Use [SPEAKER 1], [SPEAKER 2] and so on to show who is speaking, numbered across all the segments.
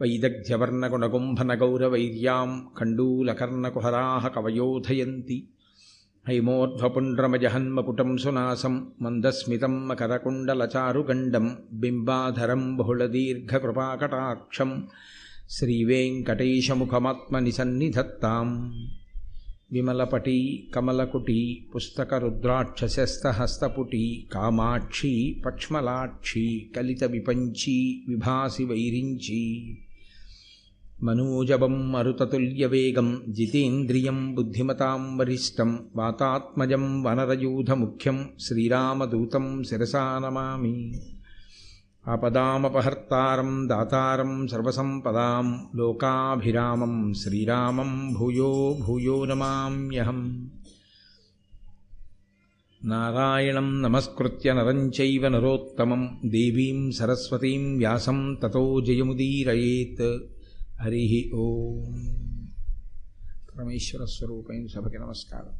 [SPEAKER 1] వైదగ్ధ్యవర్ణగుణగుంభనగౌరవైర్యాం కण्डूलकर्णकुहराः कवयोधयन्ति हैमोध्वपुण्ड्रमजहन्मपुटं सुनासं मन्दस्मितं मकरकुण्डलचारुगण्डं बिम्बाधरं बहुलदीर्घकृपाकटाक्षं श्रीवेङ्कटेशमुखमात्मनिसन्निधत्ताम् विमलपटी कमलकुटी पुस्तकरुद्राक्षस्यस्तहस्तपुटी कामाक्षी पक्ष्मलाक्षी कलितविपञ्ची विभासि वैरिञ्ची మనూజవం మరుతతుల్యవేగం జితేంద్రియం బుద్ధిమతాం వరిష్టం వాతాత్మజం వనరయూధముఖ్యం శ్రీరామదూతం శిరసా నమామి ఆపదామపహర్తారం దాతారం సర్వసంపదాం లోకాభిరామం శ్రీరామం భూయో భూయో నమామ్యహం నారాయణం నమస్కృత్య నరం చైవ నరోత్తమం దేవీం సరస్వతీం వ్యాసం తతో జయముదీరయేత్ హరి ఓం. పరమేశ్వర స్వరూపైన సభకి నమస్కారం.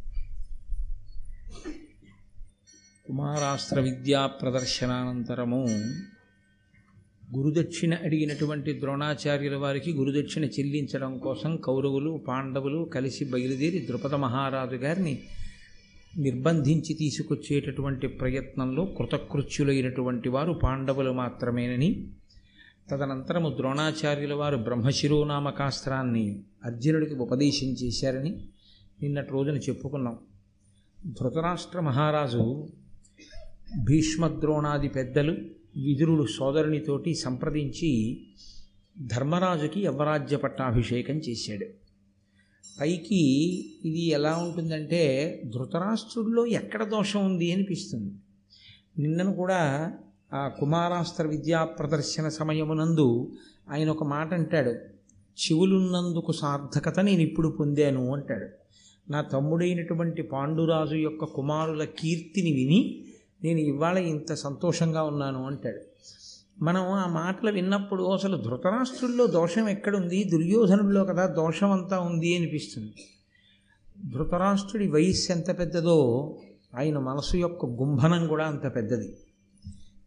[SPEAKER 1] కుమారాస్త్ర విద్యా ప్రదర్శనానంతరము గురుదక్షిణ అడిగినటువంటి ద్రోణాచార్యుల వారికి గురుదక్షిణ చెల్లించడం కోసం కౌరవులు పాండవులు కలిసి బయలుదేరి ద్రుపద మహారాజు గారిని నిర్బంధించి తీసుకొచ్చేటటువంటి ప్రయత్నంలో కృతకృత్యులైనటువంటి వారు పాండవులు మాత్రమేనని తదనంతరము ద్రోణాచార్యుల వారు బ్రహ్మశిరోనామకాస్త్రాన్ని అర్జునుడికి ఉపదేశం చేశారని నిన్నటి రోజున చెప్పుకున్నాం. ధృతరాష్ట్ర మహారాజు భీష్మద్రోణాది పెద్దలు విదురుడు సోదరునితోటి సంప్రదించి ధర్మరాజుకి యవరాజ్య పట్టాభిషేకం చేశాడు. పైకి ఇది ఎలా ఉంటుందంటే ధృతరాష్ట్రుల్లో ఎక్కడ దోషం ఉంది అనిపిస్తుంది. నిన్నను కూడా ఆ కుమారాస్త్ర విద్యా ప్రదర్శన సమయమునందు ఆయన ఒక మాట అంటాడు. చెవులున్నందుకు సార్థకత నేను ఇప్పుడు పొందాను అంటాడు. నా తమ్ముడైనటువంటి పాండురాజు యొక్క కుమారుల కీర్తిని విని నేను ఇవాళ ఇంత సంతోషంగా ఉన్నాను అంటాడు. మనం ఆ మాటలు విన్నప్పుడు అసలు ధృతరాష్ట్రుల్లో దోషం ఎక్కడుంది? దుర్యోధనుల్లో కదా దోషం అంతా ఉంది అనిపిస్తుంది. ధృతరాష్ట్రుడి వయస్సు ఎంత పెద్దదో ఆయన మనసు యొక్క గుంభనం కూడా అంత పెద్దది.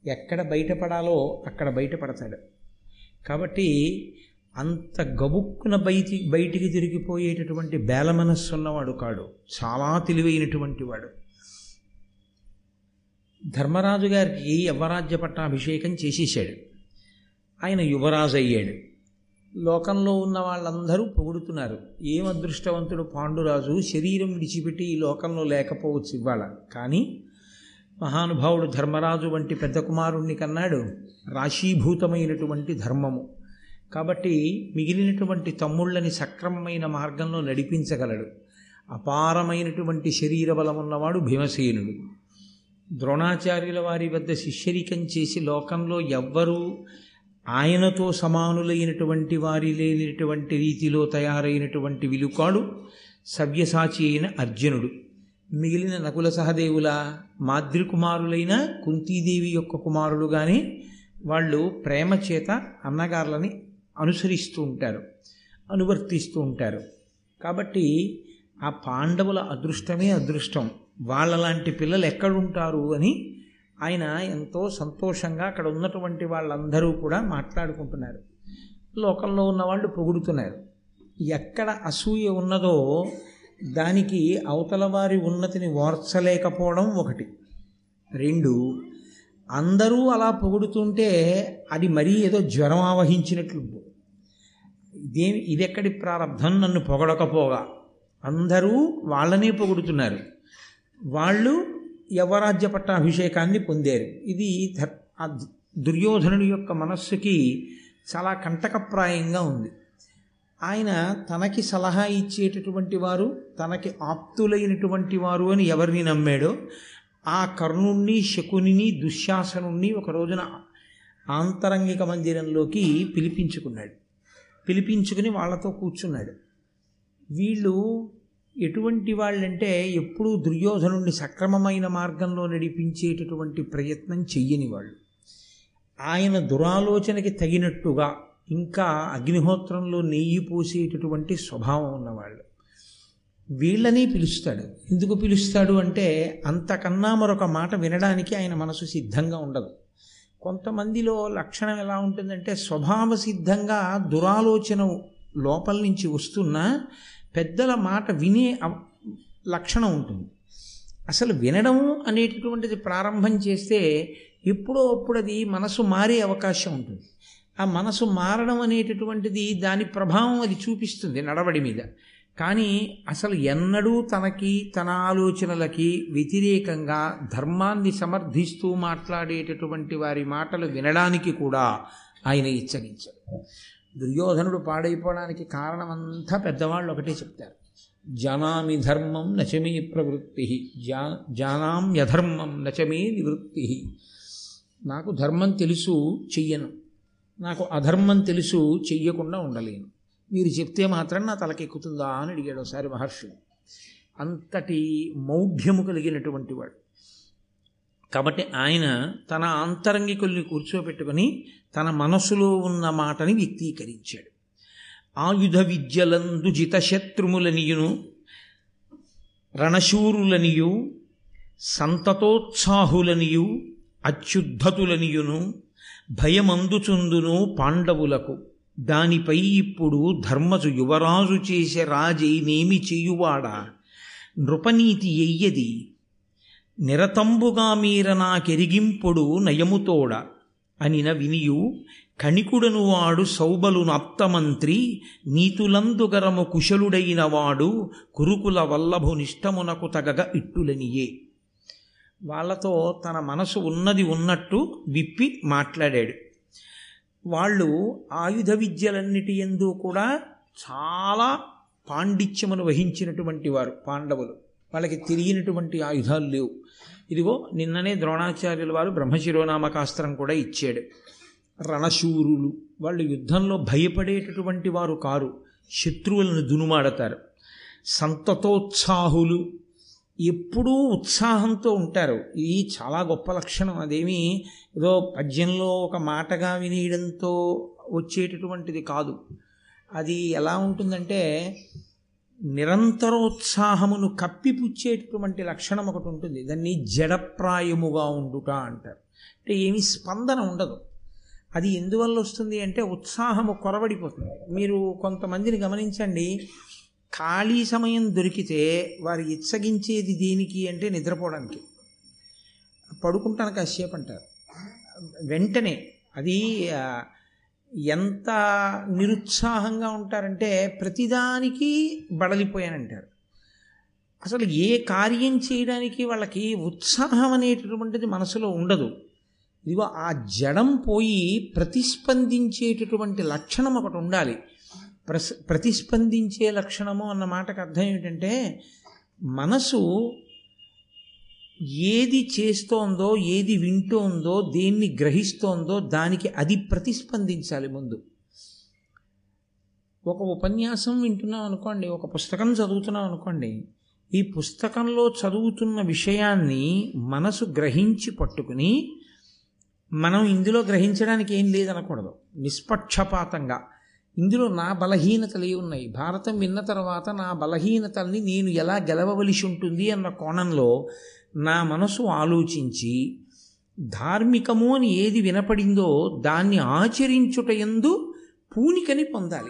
[SPEAKER 1] ఎక్కడ బయటపడాలో అక్కడ బయటపడతాడు. కాబట్టి అంత గబుక్కున బయటి బయటికి తిరిగిపోయేటటువంటి బేల మనస్సు ఉన్నవాడు కాడు. చాలా తెలివైనటువంటి వాడు. ధర్మరాజు గారికి యువరాజ్య పట్టాభిషేకం చేసేసాడు ఆయన యువరాజు అయ్యాడు. లోకంలో ఉన్న వాళ్ళందరూ పొగుడుతున్నారు. ఏం అదృష్టవంతుడు పాండురాజు? శరీరం విడిచిపెట్టి ఈ లోకంలో లేకపోవచ్చు ఇవాళ. కానీ మహానుభావుడు ధర్మరాజు వంటి పెద్ద కుమారుణ్ణి కన్నాడు. రాశీభూతమైనటువంటి ధర్మము. కాబట్టి మిగిలినటువంటి తమ్ముళ్ళని సక్రమమైన మార్గంలో నడిపించగలడు. అపారమైనటువంటి శరీర బలం ఉన్నవాడు భీమసేనుడు. ద్రోణాచార్యుల వారి వద్ద శిష్యరికం చేసి లోకంలో ఎవ్వరూ ఆయనతో సమానులైనటువంటి వారి లేనిటువంటి రీతిలో తయారైనటువంటి విలుకాడు సవ్యసాచి అయిన అర్జునుడు. మిగిలిన నకుల సహదేవుల మాద్రికుమారులైన కుంతీదేవి యొక్క కుమారులు కానీ వాళ్ళు ప్రేమ చేత అన్నగారులని అనుసరిస్తూ ఉంటారు అనువర్తిస్తూ ఉంటారు. కాబట్టి ఆ పాండవుల అదృష్టమే అదృష్టం. వాళ్ళలాంటి పిల్లలు ఎక్కడుంటారు అని ఆయన ఎంతో సంతోషంగా అక్కడ ఉన్నటువంటి వాళ్ళందరూ కూడా మాట్లాడుకుంటున్నారు. లోకంలో ఉన్నవాళ్ళు పొగుడుతున్నారు. ఎక్కడ అసూయ ఉన్నదో దానికి అవతల వారి ఉన్నతిని ఓర్చలేకపోవడం ఒకటి. రెండు అందరూ అలా పొగుడుతుంటే అది మరీ ఏదో జ్వరం ఆవహించినట్లు ఇదేమి ఇదెక్కడి ప్రారంధం నన్ను పొగడకపోగా. అందరూ వాళ్ళనే పొగుడుతున్నారు. వాళ్ళు యవరాజ్య పట్టాభిషేకాన్ని పొందారు. ఇది దుర్యోధనుడి యొక్క మనస్సుకి చాలా కంటకప్రాయంగా ఉంది. ఆయన తనకి సలహా ఇచ్చేటటువంటి వారు తనకి ఆప్తులైనటువంటి వారు అని ఎవరిని నమ్మాడో ఆ కర్ణుణ్ణి శకుని దుశ్శాసనుణ్ణి ఒక రోజున ఆంతరంగిక మందిరంలోకి పిలిపించుకున్నాడు. పిలిపించుకుని వాళ్ళతో కూర్చున్నాడు. వీళ్ళు ఎటువంటి వాళ్ళంటే ఎప్పుడూ దుర్యోధనుడిని సక్రమమైన మార్గంలో నడిపించేటటువంటి ప్రయత్నం చెయ్యని వాళ్ళు. ఆయన దురాలోచనకి తగినట్టుగా ఇంకా అగ్నిహోత్రంలో నెయ్యి పోసేటటువంటి స్వభావం ఉన్నవాళ్ళు. వీళ్ళని పిలుస్తాడు. ఎందుకు పిలుస్తాడు అంటే అంతకన్నా మరొక మాట వినడానికి ఆయన మనసు సిద్ధంగా ఉండదు. కొంతమందిలో లక్షణం ఎలా ఉంటుందంటే స్వభావ సిద్ధంగా దురాలోచన లోపల నుంచి వస్తున్నా పెద్దల మాట వినే అవ- లక్షణం ఉంటుంది. అసలు వినడం అనేటటువంటిది ప్రారంభం చేస్తే ఎప్పుడో అప్పుడు అది మనసు మారే అవకాశం ఉంటుంది. ఆ మనసు మారడం అనేటటువంటిది దాని ప్రభావం అది చూపిస్తుంది నడవడి మీద. కానీ అసలు ఎన్నడూ తనకి తన ఆలోచనలకి వ్యతిరేకంగా ధర్మాన్ని సమర్థిస్తూ మాట్లాడేటటువంటి వారి మాటలు వినడానికి కూడా ఆయన ఇచ్చగించాడు దుర్యోధనుడు పాడైపోవడానికి కారణమంతా పెద్దవాళ్ళు ఒకటే చెప్తారు. జానామి ధర్మం నచమే ప్రవృత్తి జా జానామ్యధర్మం నచమే నివృత్తి. నాకు ధర్మం తెలుసు చెయ్యను. నాకు అధర్మం తెలుసు చెయ్యకుండా ఉండలేను. మీరు చెప్తే మాత్రం నా తలకెక్కుతుందా అని అడిగాడు ఒకసారి మహర్షులు అంతటి మౌఢ్యము కలిగినటువంటి వాడు. కాబట్టి ఆయన తన ఆంతరంగికుల్ని కూర్చోబెట్టుకుని తన మనసులో ఉన్న మాటని వ్యక్తీకరించాడు. ఆయుధ విద్యలందు జితశత్రుములనియును రణశూరులనియు సంతతోత్సాహులనియు అత్యుద్ధతులనియును భయమందుచుందును పాండవులకు. దానిపై ఇప్పుడు ధర్మజు యువరాజు చేసే రాజైనేమి చేయువాడా? నృపనీతి ఎయ్యది. నిరతంబుగా మీర నాకెరిగింపుడు నయముతోడ? అనిన వినియు కణికుడను వాడు సౌబలు నప్తమంత్రి నీతులందుగరము కుశలుడైన వాడు కురుకుల వల్లభునిష్టమునకు తగగ ఇట్టులనియే. వాళ్ళతో తన మనసు ఉన్నది ఉన్నట్టు విప్పి మాట్లాడాడు. వాళ్ళు ఆయుధ విద్యలన్నిటి ఎందు కూడా చాలా పాండిత్యమును వహించినటువంటి వారు పాండవులు. వాళ్ళకి తెలియనటువంటి ఆయుధాలు లేవు. ఇదిగో నిన్ననే ద్రోణాచార్యుల వారు బ్రహ్మశిరోనామకాస్త్రం కూడా ఇచ్చాడు. రణశూరులు వాళ్ళు యుద్ధంలో భయపడేటటువంటి వారు కారు శత్రువులను దునుమాడతారు. సంతతోత్సాహులు ఎప్పుడూ ఉత్సాహంతో ఉంటారు. ఇది చాలా గొప్ప లక్షణం. అదేమి ఏదో పద్యంలో ఒక మాటగా వినేయడంతో వచ్చేటటువంటిది కాదు. అది ఎలా ఉంటుందంటే నిరంతరోత్సాహమును కప్పిపుచ్చేటటువంటి లక్షణం ఒకటి ఉంటుంది. దాన్ని జడప్రాయముగా ఉండుట అంటారు. అంటే ఏమి స్పందన ఉండదు. అది ఎందువల్ల వస్తుంది అంటే ఉత్సాహము కొరవడిపోతుంది. మీరు కొంతమందిని గమనించండి. ఖాళీ సమయం దొరికితే వారు ఇచ్చగించేది దేనికి అంటే నిద్రపోవడానికి. పడుకుంటాను కాసేపు అంటారు. వెంటనే అది ఎంత నిరుత్సాహంగా ఉంటారంటే ప్రతిదానికి బడలిపోయానంటారు. అసలు ఏ కార్యం చేయడానికి వాళ్ళకి ఉత్సాహం అనేటటువంటిది మనసులో ఉండదు. ఇదిగో ఆ జడం పోయి ప్రతిస్పందించేటటువంటి లక్షణం ఒకటి ఉండాలి. ప్రస్ ప్రతిస్పందించే లక్షణము అన్న మాటకు అర్థం ఏమిటంటే మనసు ఏది చేస్తోందో ఏది వింటోందో దేన్ని గ్రహిస్తోందో దానికి అది ప్రతిస్పందించాలి ముందు. ఒక ఉపన్యాసం వింటున్నాం అనుకోండి ఒక పుస్తకం చదువుతున్నాం అనుకోండి ఈ పుస్తకంలో చదువుతున్న విషయాన్ని మనసు గ్రహించి పట్టుకుని మనం ఇందులో గ్రహించడానికి ఏం లేదనకూడదు. నిష్పక్షపాతంగా. ఇందులో నా బలహీనతలే ఉన్నాయి? భారతం విన్న తర్వాత నా బలహీనతల్ని నేను ఎలా గెలవవలసి ఉంటుంది అన్న కోణంలో నా మనసు ఆలోచించి ధార్మికము అని ఏది వినపడిందో దాన్ని ఆచరించుట ఎందు పూనికని పొందాలి.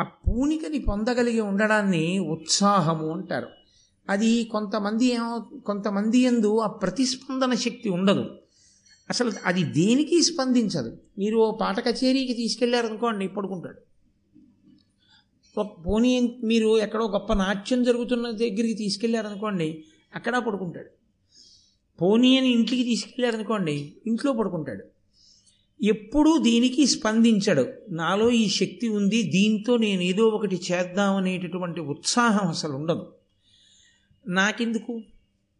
[SPEAKER 1] ఆ పూనికని పొందగలిగి ఉండడాన్ని ఉత్సాహము అంటారు. అది కొంతమంది కొంతమంది ఎందు ఆ ప్రతిస్పందన శక్తి ఉండదు. అసలు అది దేనికి స్పందించదు? మీరు ఓ పాట కచేరీకి తీసుకెళ్ళారనుకోండి పడుకుంటాడు. ఒక పోనీ మీరు ఎక్కడో గొప్ప నాట్యం జరుగుతున్న దగ్గరికి తీసుకెళ్ళారనుకోండి అక్కడ పడుకుంటాడు. పోనీ అని ఇంటికి తీసుకెళ్ళారనుకోండి ఇంట్లో పడుకుంటాడు. ఎప్పుడూ దీనికి స్పందించడు. నాలో ఈ శక్తి ఉంది దీంతో నేను ఏదో ఒకటి చేద్దామనేటటువంటి ఉత్సాహం అసలు ఉండదు. నాకెందుకు?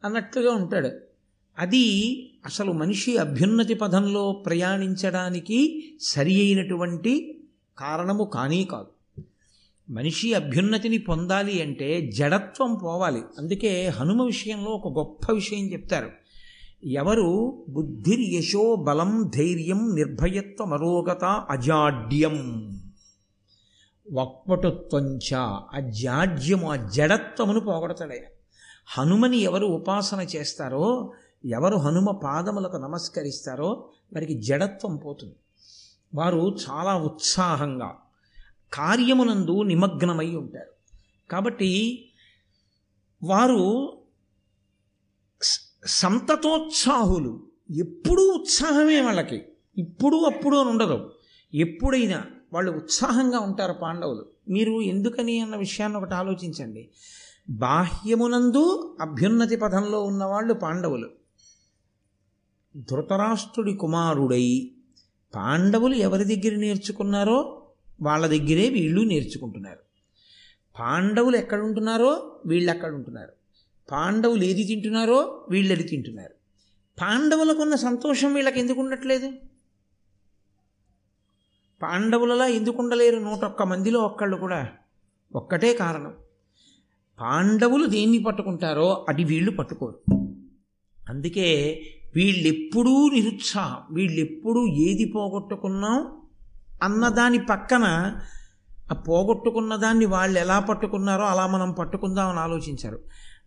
[SPEAKER 1] అన్నట్లుగా ఉంటాడు. అది అసలు మనిషి అభ్యున్నతి పదంలో ప్రయాణించడానికి సరి అయినటువంటి కారణము కానీ కాదు. మనిషి అభ్యున్నతిని పొందాలి అంటే జడత్వం పోవాలి. అందుకే హనుమ విషయంలో ఒక గొప్ప విషయం చెప్తారు. ఎవరు బుద్ధిర్ యశో బలం ధైర్యం నిర్భయత్వ మరోగత అజాడ్యం. వక్పటుత్వంచ ఆ జాడ్యము ఆ జడత్వమును పోగొడతాడే హనుమని ఎవరు ఉపాసన చేస్తారో ఎవరు హనుమ పాదములకు నమస్కరిస్తారో వారికి జడత్వం పోతుంది. వారు చాలా ఉత్సాహంగా కార్యమునందు నిమగ్నమై ఉంటారు. కాబట్టి వారు సంతతోత్సాహులు. ఎప్పుడూ ఉత్సాహమే వాళ్ళకి. ఇప్పుడు అప్పుడు అని ఉండదు. ఎప్పుడైనా వాళ్ళు ఉత్సాహంగా ఉంటారు పాండవులు. మీరు ఎందుకని అన్న విషయాన్ని ఒకటి ఆలోచించండి. బాహ్యమునందు అభ్యున్నతి పథంలో ఉన్నవాళ్ళు పాండవులు. ధృతరాష్ట్రుడి కుమారుడై పాండవులు ఎవరి దగ్గర నేర్చుకున్నారో వాళ్ళ దగ్గరే వీళ్ళు నేర్చుకుంటున్నారు. పాండవులు ఎక్కడ ఉంటున్నారో వీళ్ళు ఎక్కడ ఉంటున్నారు పాండవులు ఏది తింటున్నారో వీళ్ళు అది తింటున్నారు. పాండవులకున్న సంతోషం వీళ్ళకి ఎందుకు ఉండట్లేదు? పాండవులలా ఎందుకు ఉండలేరు? నూట ఒక్క మందిలో ఒక్కళ్ళు కూడా. ఒక్కటే కారణం. పాండవులు దేన్ని పట్టుకుంటారో అది వీళ్ళు పట్టుకోరు. అందుకే వీళ్ళెప్పుడూ నిరుత్సాహం వీళ్ళెప్పుడూ ఏది పోగొట్టుకున్నాం అన్నదాని పక్కన ఆ పోగొట్టుకున్న దాన్ని వాళ్ళు ఎలా పట్టుకున్నారో అలా మనం పట్టుకుందామని ఆలోచించారు.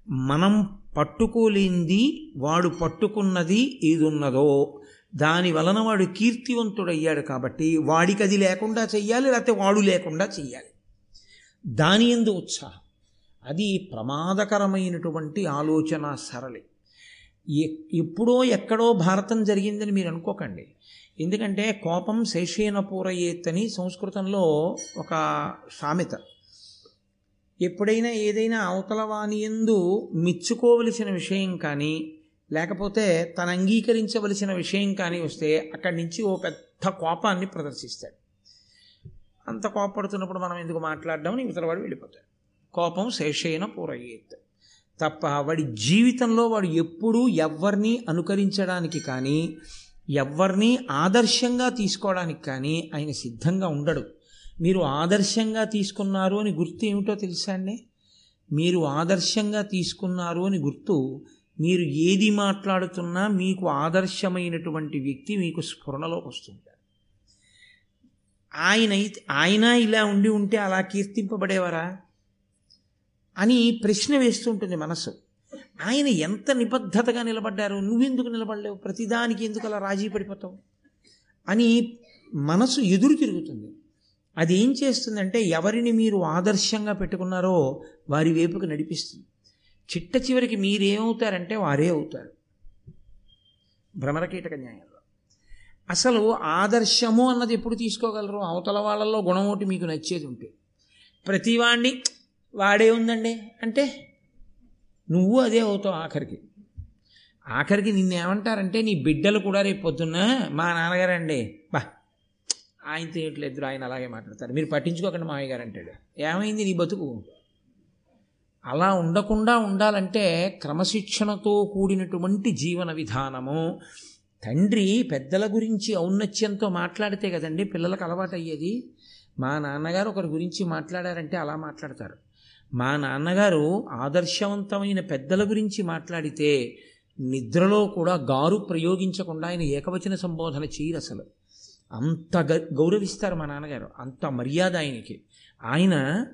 [SPEAKER 1] మనం పట్టుకోలేంది వాడు పట్టుకున్నది ఏది ఉన్నదో దాని వలన వాడు కీర్తివంతుడయ్యాడు కాబట్టి వాడికి అది లేకుండా చెయ్యాలి లేకపోతే వాడు లేకుండా చెయ్యాలి. దాని ఎందు ఉత్సాహం. అది ప్రమాదకరమైనటువంటి ఆలోచన సరళి. ఎప్పుడో ఎక్కడో భారతం జరిగిందని మీరు అనుకోకండి. ఎందుకంటే కోపం శేషేన పూరయేత్తని సంస్కృతంలో ఒక సామెత. ఎప్పుడైనా ఏదైనా అవతల వాణి ఎందు మెచ్చుకోవలసిన విషయం కానీ లేకపోతే తను అంగీకరించవలసిన విషయం కానీ వస్తే అక్కడి నుంచి ఓ పెద్ద కోపాన్ని ప్రదర్శిస్తాడు. అంత కోపడుతున్నప్పుడు మనం ఎందుకు మాట్లాడడం ఇవతల వాడు వెళ్ళిపోతాడు కోపం శేషేన పూరయ్యేత్ తప్ప వాడి జీవితంలో వాడు ఎప్పుడూ ఎవరిని అనుకరించడానికి కానీ ఎవరిని ఆదర్శంగా తీసుకోవడానికి కానీ ఆయన సిద్ధంగా ఉండడు. మీరు ఆదర్శంగా తీసుకున్నారు అని గుర్తు ఏమిటో తెలుసా అండి? మీరు ఆదర్శంగా తీసుకున్నారు అని గుర్తు మీరు ఏది మాట్లాడుతున్నా మీకు ఆదర్శమైనటువంటి వ్యక్తి మీకు స్ఫురణలోకి వస్తుంటారు ఆయన ఆయన ఇలా ఉండి ఉంటే అలా కీర్తింపబడేవారా? అని ప్రశ్న వేస్తుంటుంది మనసు. ఆయన ఎంత నిబద్ధతగా నిలబడ్డారు? నువ్వెందుకు నిలబడలేవు? ప్రతిదానికి ఎందుకు అలా రాజీ పడిపోతావు? అని మనసు ఎదురు తిరుగుతుంది. అది ఏం చేస్తుందంటే ఎవరిని మీరు ఆదర్శంగా పెట్టుకున్నారో వారి వైపుకు నడిపిస్తుంది. చిట్ట చివరికి మీరేమవుతారంటే వారే అవుతారు. భ్రమరకీటక న్యాయంలో. అసలు ఆదర్శము అన్నది ఎప్పుడు తీసుకోగలరు? అవతల వాళ్ళల్లో గుణం ఒకటి మీకు నచ్చేది ఉంటే. ప్రతివాణ్ణి వాడే ఉందండి. అంటే నువ్వు అదే అవుతావు ఆఖరికి. ఆఖరికి నిన్నేమంటారంటే నీ బిడ్డలు కూడా రేపు పొద్దున్న మా నాన్నగారండి. బా ఆయనతో ఏట్లేదు ఆయన అలాగే మాట్లాడతారు. మీరు పట్టించుకోకండి మావయ్య గారు అంటాడు. ఏమైంది నీ బతుకు? అలా ఉండకుండా ఉండాలంటే క్రమశిక్షణతో కూడినటువంటి జీవన విధానము. తండ్రి పెద్దల గురించి ఔన్నత్యంతో మాట్లాడితే కదండి పిల్లలకు అలవాటు అయ్యేది మా నాన్నగారు ఒకరి గురించి మాట్లాడారంటే అలా మాట్లాడతారు. మా నాన్నగారు ఆదర్శవంతమైన పెద్దల గురించి మాట్లాడితే నిద్రలో కూడా గారు ప్రయోగించకుండా ఆయన ఏకవచన సంబోధన చేయరు అసలు. అంత గౌరవిస్తారు మా నాన్నగారు. అంత మర్యాద ఆయనకి. ఆయన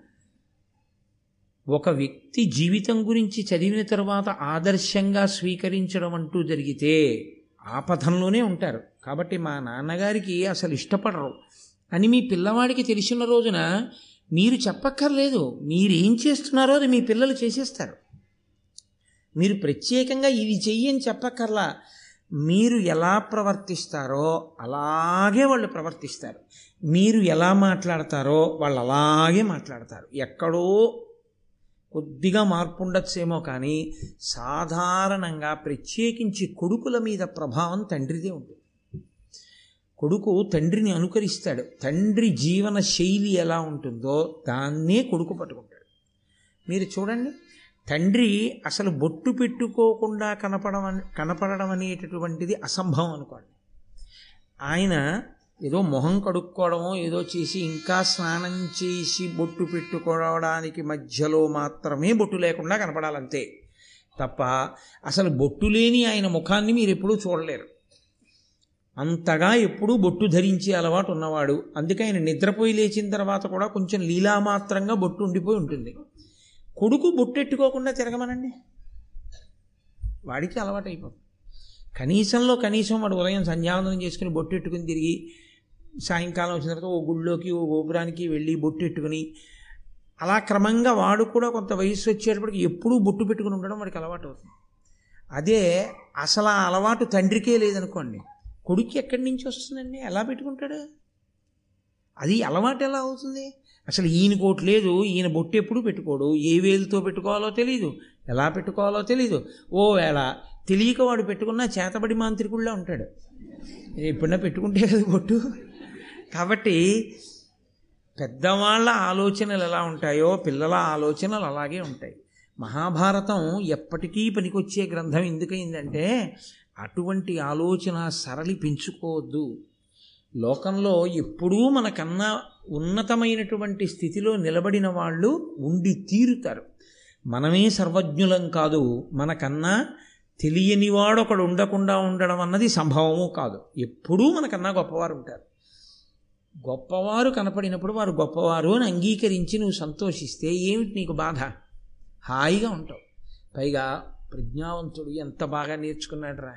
[SPEAKER 1] ఒక వ్యక్తి జీవితం గురించి చదివిన తర్వాత ఆదర్శంగా స్వీకరించడం అంటూ జరిగితే ఆ పథంలోనే ఉంటారు. కాబట్టి మా నాన్నగారికి అసలు ఇష్టపడరు. అని మీ పిల్లవాడికి తెలిసిన రోజున మీరు చెప్పక్కర్లేదు. మీరేం చేస్తున్నారో అది మీ పిల్లలు చేసేస్తారు. మీరు ప్రత్యేకంగా ఇది చెయ్యని చెప్పక్కర్లా. మీరు ఎలా ప్రవర్తిస్తారో అలాగే వాళ్ళు ప్రవర్తిస్తారు. మీరు ఎలా మాట్లాడతారో వాళ్ళు అలాగే మాట్లాడతారు. ఎక్కడో కొద్దిగా మార్పు ఉండొచ్చేమో కానీ సాధారణంగా ప్రత్యేకించి కొడుకుల మీద ప్రభావం తండ్రిదే ఉంటుంది. కొడుకు తండ్రిని అనుకరిస్తాడు. తండ్రి జీవన శైలి ఎలా ఉంటుందో దాన్నే కొడుకు పట్టుకుంటాడు. మీరు చూడండి తండ్రి అసలు బొట్టు పెట్టుకోకుండా కనపడమని కనపడడం అనేటటువంటిది అసంభవం అనుకోండి. ఆయన ఏదో మొహం కడుక్కోవడమో ఏదో చేసి ఇంకా స్నానం చేసి బొట్టు పెట్టుకోవడానికి మధ్యలో మాత్రమే బొట్టు లేకుండా కనపడాలంతే తప్ప అసలు బొట్టు లేని ఆయన ముఖాన్ని మీరు ఎప్పుడూ చూడలేరు. అంతగా ఎప్పుడూ బొట్టు ధరించే అలవాటు ఉన్నవాడు. అందుకే ఆయన నిద్రపోయి లేచిన తర్వాత కూడా కొంచెం లీలామాత్రంగా బొట్టు ఉండిపోయి ఉంటుంది. కొడుకు బొట్టెట్టుకోకుండా తిరగమనండి? వాడికి అలవాటు అయిపోతుంది. కనీసంలో కనీసం వాడు ఉదయం సంధ్యావందనం చేసుకుని బొట్టెట్టుకుని తిరిగి సాయంకాలం వచ్చిన తర్వాత ఓ గుళ్ళోకి ఓ గోపురానికి వెళ్ళి బొట్టెట్టుకుని అలా క్రమంగా వాడు కూడా కొంత వయసు వచ్చేటప్పటికి ఎప్పుడూ బొట్టు పెట్టుకుని ఉండడం వాడికి అలవాటు అవుతుంది. అదే అసలు ఆ అలవాటు తండ్రికే లేదనుకోండి. కొడుకు ఎక్కడి నుంచి వస్తుందండి? ఎలా పెట్టుకుంటాడు? అది అలవాటు ఎలా అవుతుంది? అసలు ఈయన కోటి లేదు ఈయన బొట్టు ఎప్పుడు పెట్టుకోడు ఏ వేలుతో పెట్టుకోవాలో తెలియదు ఎలా పెట్టుకోవాలో తెలియదు ఓ వేళ తెలియక వాడు పెట్టుకున్న చేతబడి మాంత్రికుడిలో ఉంటాడు. ఎప్పుడన్నా పెట్టుకుంటే కదా బొట్టు. కాబట్టి పెద్దవాళ్ళ ఆలోచనలు ఎలా ఉంటాయో పిల్లల ఆలోచనలు అలాగే ఉంటాయి. మహాభారతం ఎప్పటికీ పనికొచ్చే గ్రంథం ఎందుకయిందంటే అటువంటి ఆలోచన సరళి పెంచుకోవద్దు లోకంలో ఎప్పుడూ మనకన్నా ఉన్నతమైనటువంటి స్థితిలో నిలబడిన వాళ్ళు ఉండి తీరుతారు. మనమే సర్వజ్ఞులం కాదు. మనకన్నా తెలియనివాడు ఒకడు ఉండకుండా ఉండడం అన్నది సంభవము కాదు. ఎప్పుడూ మనకన్నా గొప్పవారు ఉంటారు. గొప్పవారు కనపడినప్పుడు వారు గొప్పవారు అని అంగీకరించి నువ్వు సంతోషిస్తే ఏమిటి నీకు బాధ? హాయిగా ఉంటావు. పైగా ప్రజ్ఞావంతుడు ఎంత బాగా నేర్చుకున్నాడు రా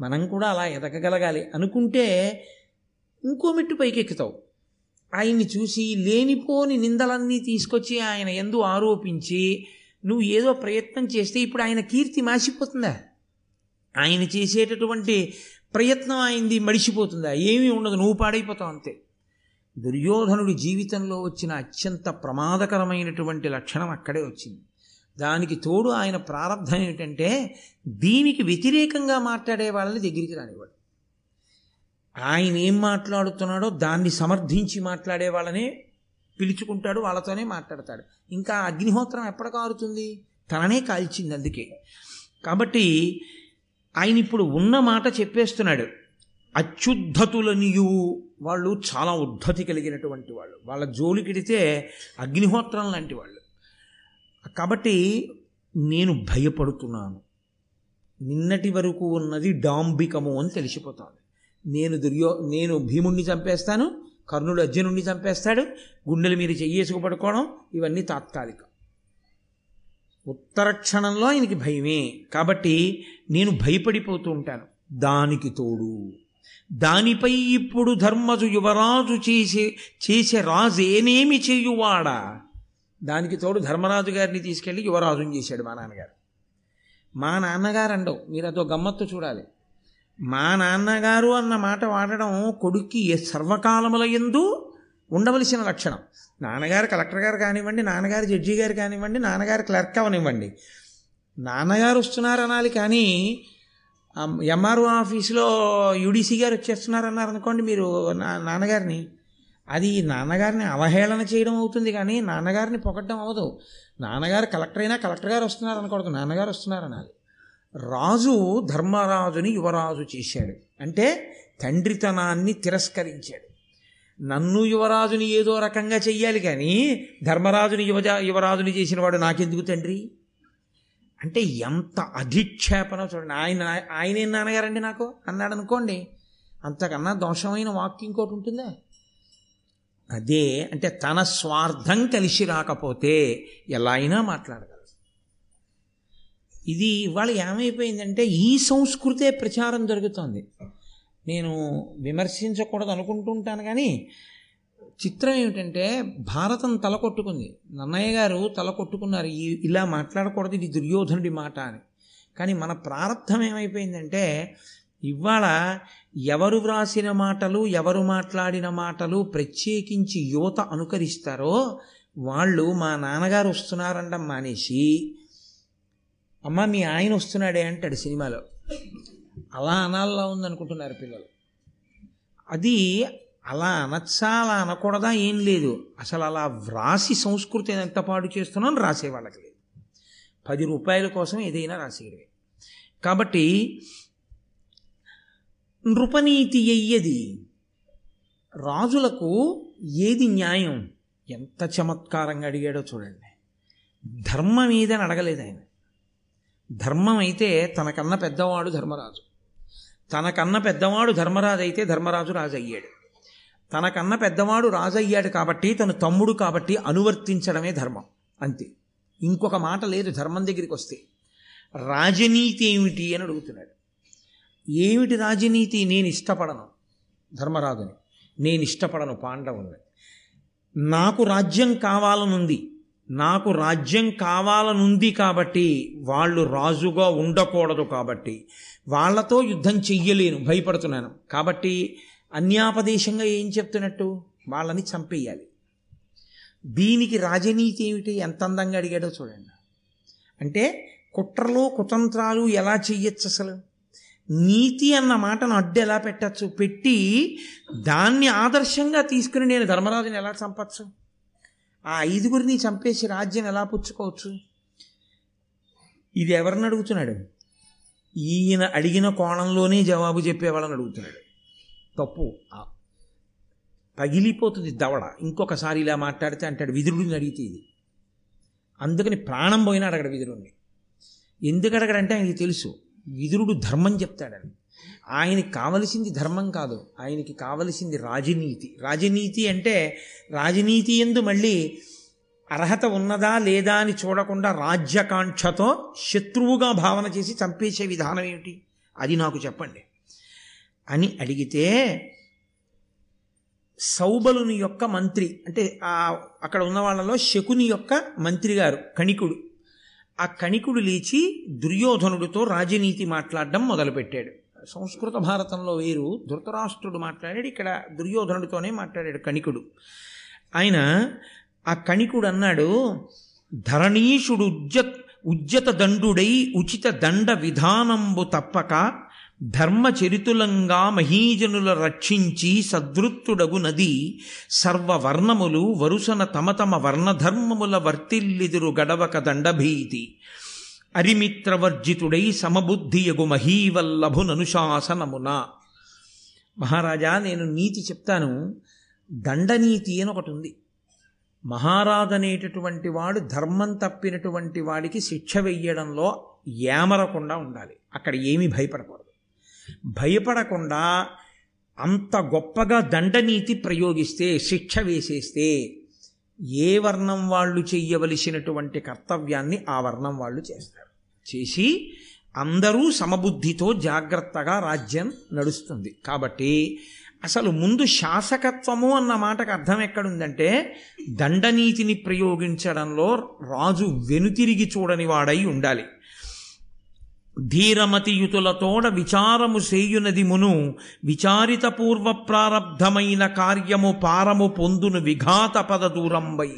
[SPEAKER 1] మనం కూడా అలా ఎదగగలగాలి అనుకుంటే ఇంకో మెట్టు పైకెక్కుతావు. ఆయన్ని చూసి లేనిపోని నిందలన్నీ తీసుకొచ్చి ఆయన ఎందు ఆరోపించి నువ్వు ఏదో ప్రయత్నం చేస్తే ఇప్పుడు ఆయన కీర్తి మాసిపోతుందా? ఆయన చేసేటటువంటి ప్రయత్నం ఆయనది మడిచిపోతుందా ఏమీ ఉండదు నువ్వు పాడైపోతావు అంతే. దుర్యోధనుడి జీవితంలో వచ్చిన అత్యంత ప్రమాదకరమైనటువంటి లక్షణం అక్కడే వచ్చింది. దానికి తోడు ఆయన ప్రారంభం ఏమిటంటే దీనికి వ్యతిరేకంగా మాట్లాడే వాళ్ళని దగ్గరికి రానివాడు ఆయన ఏం మాట్లాడుతున్నాడో దాన్ని సమర్థించి మాట్లాడే వాళ్ళనే పిలుచుకుంటాడు వాళ్ళతోనే మాట్లాడతాడు. ఇంకా అగ్నిహోత్రం ఎప్పటి కారుతుంది తననే కాల్చింది అందుకే. కాబట్టి ఆయన ఇప్పుడు ఉన్న మాట చెప్పేస్తున్నాడు. అత్యుద్ధతులనియు వాళ్ళు చాలా ఉద్ధతి కలిగినటువంటి వాళ్ళు. వాళ్ళ జోలికిడితే అగ్నిహోత్రం లాంటి వాళ్ళు. కాబట్టి నేను భయపడుతున్నాను. నిన్నటి వరకు ఉన్నది డాంబికము అని తెలిసిపోతాను నేను దుర్యో నేను భీముణ్ణి చంపేస్తాను కర్ణుడు అర్జునుణ్ణి చంపేస్తాడు గుండెల మీద చెయ్యేసుకు పడుకోవడం ఇవన్నీ తాత్కాలికం. ఉత్తర క్షణంలో ఆయనకి భయమే. కాబట్టి నేను భయపడిపోతూ ఉంటాను. దానికి తోడు. దానిపై ఇప్పుడు ధర్మజు యువరాజు చేసే చేసే రాజు ఏనేమి చేయువాడా? దానికి తోడు ధర్మరాజు గారిని తీసుకెళ్ళి యువరాజు చేశాడు మా నాన్నగారు. మా నాన్నగారు అండవు మీరు అదో గమ్మత్తు చూడాలి. మా నాన్నగారు అన్న మాట వాడడం కొడుక్కి సర్వకాలముల ఎందు ఉండవలసిన లక్షణం. నాన్నగారు కలెక్టర్ గారు కానివ్వండి నాన్నగారు జడ్జి గారు కానివ్వండి నాన్నగారు క్లర్క్ అవనివ్వండి. నాన్నగారు వస్తున్నారు అనాలి కానీ ఎంఆర్ఓ ఆఫీసులో యూడీసీ గారు వచ్చేస్తున్నారన్నారు అనుకోండి మీరు నా నాన్నగారిని. అది నాన్నగారిని అవహేళన చేయడం అవుతుంది కానీ నాన్నగారిని పొగడ్డం అవదు నాన్నగారు కలెక్టర్ అయినా కలెక్టర్ గారు వస్తున్నారు అనకూడదు నాన్నగారు వస్తున్నారు అనాలి రాజు ధర్మరాజుని యువరాజు చేశాడు. అంటే తండ్రితనాన్ని తిరస్కరించాడు. నన్ను యువరాజుని ఏదో రకంగా చెయ్యాలి కానీ ధర్మరాజుని యువజ యువరాజుని చేసిన వాడు నాకెందుకు తండ్రి? అంటే ఎంత అధిక్షేపన చూడండి. ఆయన ఆయనే నాన్నగారండి నాకు? అన్నాడు అనుకోండి అంతకన్నా దోషమైన వాక్యం ఇంకోటి ఉంటుందా? అదే అంటే తన స్వార్థం కలిసి రాకపోతే ఎలా అయినా మాట్లాడగలరు. ఇది ఇవాళ ఏమైపోయిందంటే ఈ సంస్కృతే ప్రచారం జరుగుతోంది. నేను విమర్శించకూడదు అనుకుంటుంటాను కానీ చిత్రం ఏమిటంటే భారతం తల కొట్టుకుంది. నన్నయ్య గారు తల కొట్టుకున్నారు. ఈ ఇలా మాట్లాడకూడదు ఇది దుర్యోధనుడి మాట అని. కానీ మన ప్రారంభం ఏమైపోయిందంటే ఇవాళ ఎవరు వ్రాసిన మాటలు ఎవరు మాట్లాడిన మాటలు ప్రత్యేకించి యువత అనుకరిస్తారో వాళ్ళు మా నాన్నగారు వస్తున్నారండం మానేసి అమ్మ మీ ఆయన వస్తున్నాడే అంటాడు సినిమాలో. అలా అనాల్లో ఉందనుకుంటున్నారు పిల్లలు. అది అలా అనొచ్చా అలా అనకూడదా ఏం లేదు. అసలు అలా వ్రాసి సంస్కృతి ఎంత పాడు చేస్తున్నాం రాసే వాళ్ళకి లేదు. పది రూపాయల కోసం ఏదైనా రాసేయడమే. కాబట్టి నృపనీతి అయ్యేది రాజులకు ఏది న్యాయం? ఎంత చమత్కారంగా అడిగాడో చూడండి. ధర్మం ఏదని అడగలేదు ఆయన. ధర్మం అయితే తనకన్నా పెద్దవాడు ధర్మరాజు. తనకన్నా పెద్దవాడు ధర్మరాజు అయితే ధర్మరాజు రాజు అయ్యాడు తనకన్నా పెద్దవాడు రాజు అయ్యాడు కాబట్టి తన తమ్ముడు కాబట్టి అనువర్తించడమే ధర్మం. అంతే. ఇంకొక మాట లేదు ధర్మం దగ్గరికి వస్తే. రాజనీతి ఏమిటి అని అడుగుతున్నాడు. ఏమిటి రాజనీతి? నేను ఇష్టపడను. ధర్మరాజుని. నేను ఇష్టపడను పాండవుని. నాకు రాజ్యం కావాలనుంది. నాకు రాజ్యం కావాలనుంది కాబట్టి వాళ్ళు రాజుగా ఉండకూడదు కాబట్టి వాళ్ళతో యుద్ధం చెయ్యలేను భయపడుతున్నాను. కాబట్టి అన్యాపదేశంగా ఏం చెప్తున్నట్టు? వాళ్ళని చంపేయాలి. దీనికి రాజనీతి ఏమిటి? ఎంత అందంగా అడిగాడో చూడండి. అంటే కుట్రలు కుతంత్రాలు ఎలా చెయ్యొచ్చు అసలు? నీతి అన్న మాటను అడ్డు ఎలా పెట్టచ్చు? పెట్టి దాన్ని ఆదర్శంగా తీసుకుని నేను ధర్మరాజుని ఎలా చంపచ్చు? ఆ ఐదుగురిని చంపేసి రాజ్యం ఎలా పుచ్చుకోవచ్చు? ఇది ఎవరిని అడుగుతున్నాడు? ఈయన అడిగిన కోణంలోనే జవాబు చెప్పేవాళ్ళని అడుగుతున్నాడు. తప్పు. పగిలిపోతుంది దవడ. ఇంకొకసారి ఇలా మాట్లాడితే అంటాడు విదురుడిని అడిగితే ఇది. అందుకని ప్రాణం పోయినా అడగడు విదురుణ్ణి. ఎందుకు అడగడంటే ఆయనకి తెలుసు. విదురుడు ధర్మం చెప్తాడని. ఆయనకి కావలసింది ధర్మం కాదు. ఆయనకి కావలసింది రాజనీతి. రాజనీతి అంటే రాజనీతి ఎందు మళ్ళీ అర్హత ఉన్నదా లేదా అని చూడకుండా రాజ్యకాంక్షతో శత్రువుగా భావన చేసి చంపేసే విధానం ఏమిటి? అది నాకు చెప్పండి. అని అడిగితే సౌబలుని యొక్క మంత్రి అంటే అక్కడ ఉన్న వాళ్ళలో శకుని యొక్క మంత్రి గారు కణికుడు. ఆ కణికుడు లేచి దుర్యోధనుడితో రాజనీతి మాట్లాడడం మొదలుపెట్టాడు. సంస్కృత భారతంలో వేరు ధృతరాష్ట్రుడు మాట్లాడాడు ఇక్కడ దుర్యోధనుడితోనే మాట్లాడాడు కణికుడు. ఆయన ఆ కణికుడు అన్నాడు ధరణీషుడు ఉజ్జత్ ఉజ్జత దండుడై ఉచిత దండ విధానంబు తప్పక ధర్మచరితులంగా మహీజనుల రక్షించి సద్వృత్తుడగు నది సర్వవర్ణములు వరుసన తమ తమ వర్ణధర్మముల వర్తిల్లిదురు గడవక దండభీతి. అరిమిత్రవర్జితుడై సమబుద్ధియగు మహీవల్లభుననుశాసనమున. మహారాజా నేను నీతి చెప్తాను. దండనీతి అని ఒకటి ఉంది. మహారాజనేటటువంటి వాడు ధర్మం తప్పినటువంటి వాడికి శిక్ష వెయ్యడంలో ఏమరకుండా ఉండాలి. అక్కడ ఏమీ భయపడకూడదు. భయపడకుండా అంత గొప్పగా దండనీతి ప్రయోగిస్తే శిక్ష వేసేస్తే ఏ వర్ణం వాళ్ళు చెయ్యవలసినటువంటి కర్తవ్యాన్ని ఆ వర్ణం వాళ్ళు చేస్తారు. చేసి అందరూ సమబుద్ధితో జాగ్రత్తగా రాజ్యం నడుస్తుంది. కాబట్టి అసలు ముందు శాసకత్వము అన్న మాటకు అర్థం ఎక్కడుందంటే దండనీతిని ప్రయోగించడంలో రాజు వెనుతిరిగి చూడని వాడై ఉండాలి. ధీరమతియుతులతోడ విచారము సేయునది మును విచారిత పూర్వ ప్రారబ్ధమైన కార్యము పారము పొందును విఘాత పద దూరంబై.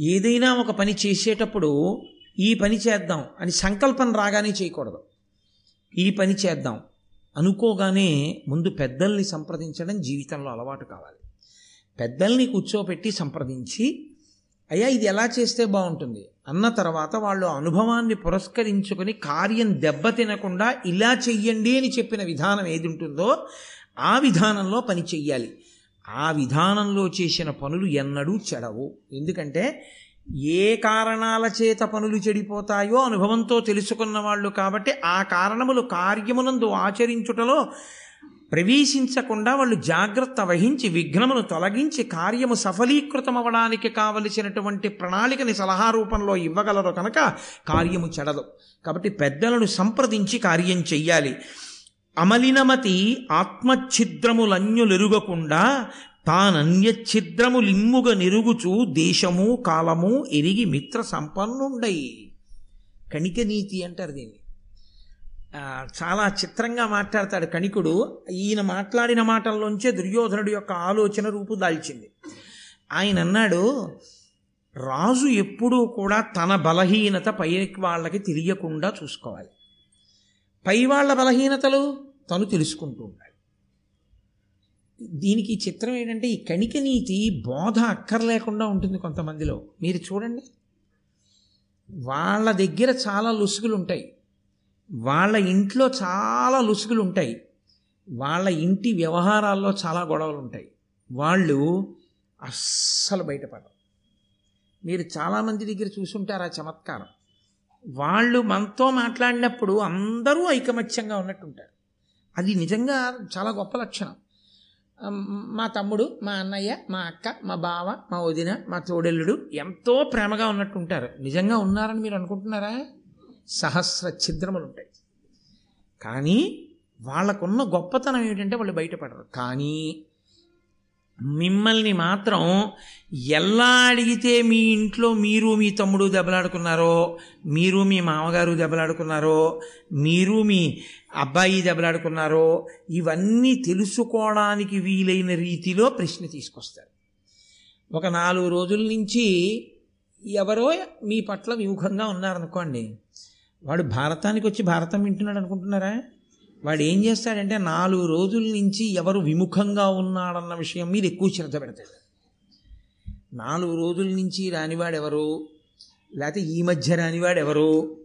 [SPEAKER 1] ఏదైనా ఒక పని చేసేటప్పుడు ఈ పని చేద్దాం అని సంకల్పం రాగానే చేయకూడదు. ఈ పని చేద్దాం. అనుకోగానే ముందు పెద్దల్ని సంప్రదించడం జీవితంలో అలవాటు కావాలి. పెద్దల్ని కూర్చోపెట్టి సంప్రదించి అయ్యా ఇది ఎలా చేస్తే బాగుంటుంది? అన్న తర్వాత వాళ్ళు అనుభవాన్ని పురస్కరించుకొని కార్యం దెబ్బతినకుండా ఇలా చెయ్యండి అని చెప్పిన విధానం ఏది ఉంటుందో ఆ విధానంలో పని చెయ్యాలి. ఆ విధానంలో చేసిన పనులు ఎన్నడూ చెడవు. ఎందుకంటే ఏ కారణాల చేత పనులు చెడిపోతాయో అనుభవంతో తెలుసుకున్న వాళ్ళు కాబట్టి ఆ కారణములు కార్యమునందు ఆచరించుటలో ప్రవేశించకుండా వాళ్ళు జాగ్రత్త వహించి విఘ్నమును తొలగించి కార్యము సఫలీకృతమవడానికి కావలసినటువంటి ప్రణాళికని సలహా రూపంలో ఇవ్వగలరు కనుక కార్యము చెడదు. కాబట్టి పెద్దలను సంప్రదించి కార్యం చెయ్యాలి. అమలినమతి ఆత్మఛిద్రములన్యులెరుగకుండా తానన్యఛిద్రములిమ్ముగ నిరుగుచు దేశము కాలము ఎరిగి మిత్ర సంపన్నుండయి కణిక నీతి అంటారు దీన్ని. చాలా చిత్రంగా మాట్లాడతాడు కణికుడు. ఈయన మాట్లాడిన మాటల్లోంచే దుర్యోధనుడి యొక్క ఆలోచన రూపు దాల్చింది. ఆయన అన్నాడు రాజు ఎప్పుడూ కూడా తన బలహీనత పై వాళ్ళకి తెలియకుండా చూసుకోవాలి. పై వాళ్ళ బలహీనతలు తను తెలుసుకుంటూ ఉండాలి. దీనికి చిత్రం ఏంటంటే ఈ కణిక నీతి బోధ అక్కర్లేకుండా ఉంటుంది కొంతమందిలో. మీరు చూడండి. వాళ్ళ దగ్గర చాలా లుసుగులు ఉంటాయి వాళ్ళ ఇంట్లో చాలా లుసుగులు ఉంటాయి వాళ్ళ ఇంటి వ్యవహారాల్లో చాలా గొడవలు ఉంటాయి వాళ్ళు అస్సలు బయటపడరు. మీరు చాలామంది దగ్గర చూసుంటారు ఆ చమత్కారం. వాళ్ళు మనతో మాట్లాడినప్పుడు అందరూ ఐకమత్యంగా ఉన్నట్టుంటారు. అది నిజంగా చాలా గొప్ప లక్షణం. మా తమ్ముడు మా అన్నయ్య మా అక్క మా బావ మా వదిన మా తోడెల్లుడు ఎంతో ప్రేమగా ఉన్నట్టుంటారు. నిజంగా ఉన్నారని మీరు అనుకుంటున్నారా? సహస్ర ఛిద్రములు ఉంటాయి కానీ వాళ్ళకున్న గొప్పతనం ఏమిటంటే వాళ్ళు బయటపడరు. కానీ మిమ్మల్ని మాత్రం ఎలా అడిగితే మీ ఇంట్లో మీరు మీ తమ్ముడు దెబ్బలాడుకున్నారో మీరు మీ మామగారు దెబ్బలాడుకున్నారో మీరు మీ అబ్బాయి దెబ్బలాడుకున్నారో ఇవన్నీ తెలుసుకోవడానికి వీలైన రీతిలో ప్రశ్న తీసుకొస్తారు. ఒక నాలుగు రోజుల నుంచి ఎవరో మీ పట్ల విముఖంగా ఉన్నారనుకోండి వాడు భారతానికి వచ్చి భారతం వింటున్నాడు అనుకుంటున్నారా? వాడు ఏం చేస్తాడంటే నాలుగు రోజుల నుంచి ఎవరు విముఖంగా ఉన్నాడన్న విషయం మీద ఎక్కువ శ్రద్ధ పెడతాడు. నాలుగు రోజుల నుంచి రానివాడెవరు? లేకపోతే ఈ మధ్య రానివాడెవరు?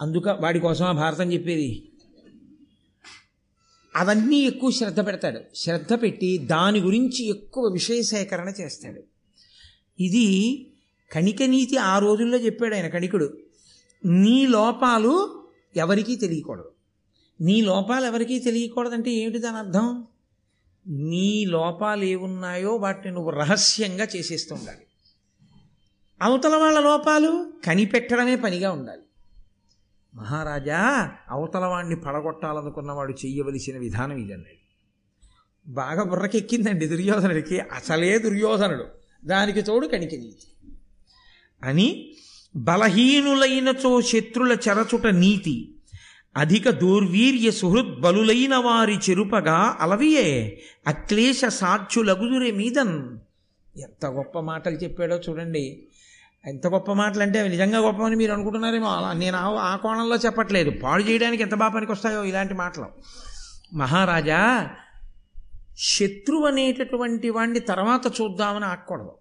[SPEAKER 1] అందుక వాడి కోసం ఆ భారతం చెప్పేది? అవన్నీ ఎక్కువ శ్రద్ధ పెడతాడు. శ్రద్ధ పెట్టి దాని గురించి ఎక్కువ విషయ సేకరణ చేస్తాడు. ఇది కణిక నీతి ఆ రోజుల్లో చెప్పాడు ఆయన కణికుడు. నీ లోపాలు ఎవరికీ తెలియకూడదు. నీ లోపాలు ఎవరికీ తెలియకూడదంటే ఏమిటి దాని అర్థం? నీ లోపాలు ఏమున్నాయో వాటిని నువ్వు రహస్యంగా చేసేస్తూ ఉండాలి. అవతల వాళ్ళ లోపాలు కనిపెట్టడమే పనిగా ఉండాలి. మహారాజా అవతల వాడిని పడగొట్టాలనుకున్నవాడు చెయ్యవలసిన విధానం ఇదన్నాడు బాగా బుర్రకెక్కిందండి దుర్యోధనుడికి. అసలే దుర్యోధనుడు. దానికి తోడు కణికి నీతి. అని బలహీనులైనచో శత్రుల చెరచుట నీతి అధిక దూర్వీర్య సుహృద్ బలులైన వారి చెరుపగా అలవియే అక్లేశ సాక్షులగుదురే మీదన్. ఎంత గొప్ప మాటలు చెప్పాడో చూడండి. ఎంత గొప్ప మాటలు అంటే అవి నిజంగా గొప్పమని మీరు అనుకుంటున్నారేమో. అలా నేను ఆ- ఆ కోణంలో చెప్పట్లేదు. పాడు చేయడానికి ఎంత బాగా పనికొస్తాయో ఇలాంటి మాటలు. మహారాజా శత్రువు అనేటటువంటి వాడిని తర్వాత చూద్దామని ఆక్కూడదు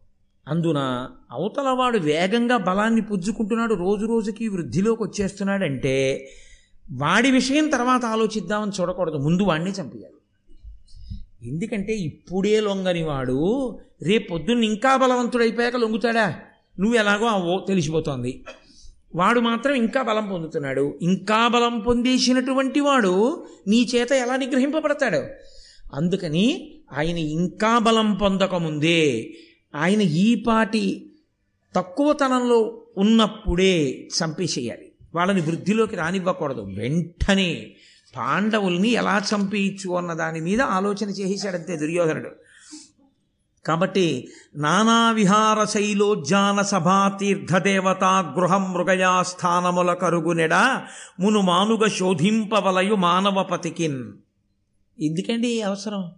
[SPEAKER 1] అందున అవతలవాడు వేగంగా బలాన్ని పుంజుకుంటున్నాడు రోజు రోజుకి వృద్ధిలోకి వచ్చేస్తున్నాడంటే వాడి విషయం తర్వాత ఆలోచిద్దామని చూడకూడదు ముందు వాడిని చంపేయాలి. ఎందుకంటే ఇప్పుడే లొంగని వాడు రేపొద్దున్న ఇంకా బలవంతుడైపోయాక లొంగుతాడా? నువ్వు ఎలాగో అవో తెలిసిపోతోంది. వాడు మాత్రం ఇంకా బలం పొందుతున్నాడు. ఇంకా బలం పొందేసినటువంటి వాడు నీ చేత ఎలా నిగ్రహింపబడతాడు? అందుకని ఆయన ఇంకా బలం పొందకముందే ఆయన ఈ పాటి తక్కువతనంలో ఉన్నప్పుడే చంపేసేయాలి. వాళ్ళని వృద్ధిలోకి రానివ్వకూడదు. వెంటనే పాండవుల్ని ఎలా చంపేయచ్చు అన్న దాని మీద ఆలోచన చేసేశాడంతే దుర్యోధనుడు. కాబట్టి నానా విహార శైలోజ్జాన సభా తీర్థదేవతా గృహం మృగయా స్థానముల కరుగునెడ మును మానుగ శోధింపవలయు మానవపతికిన్ ఎందుకండి అవసరం?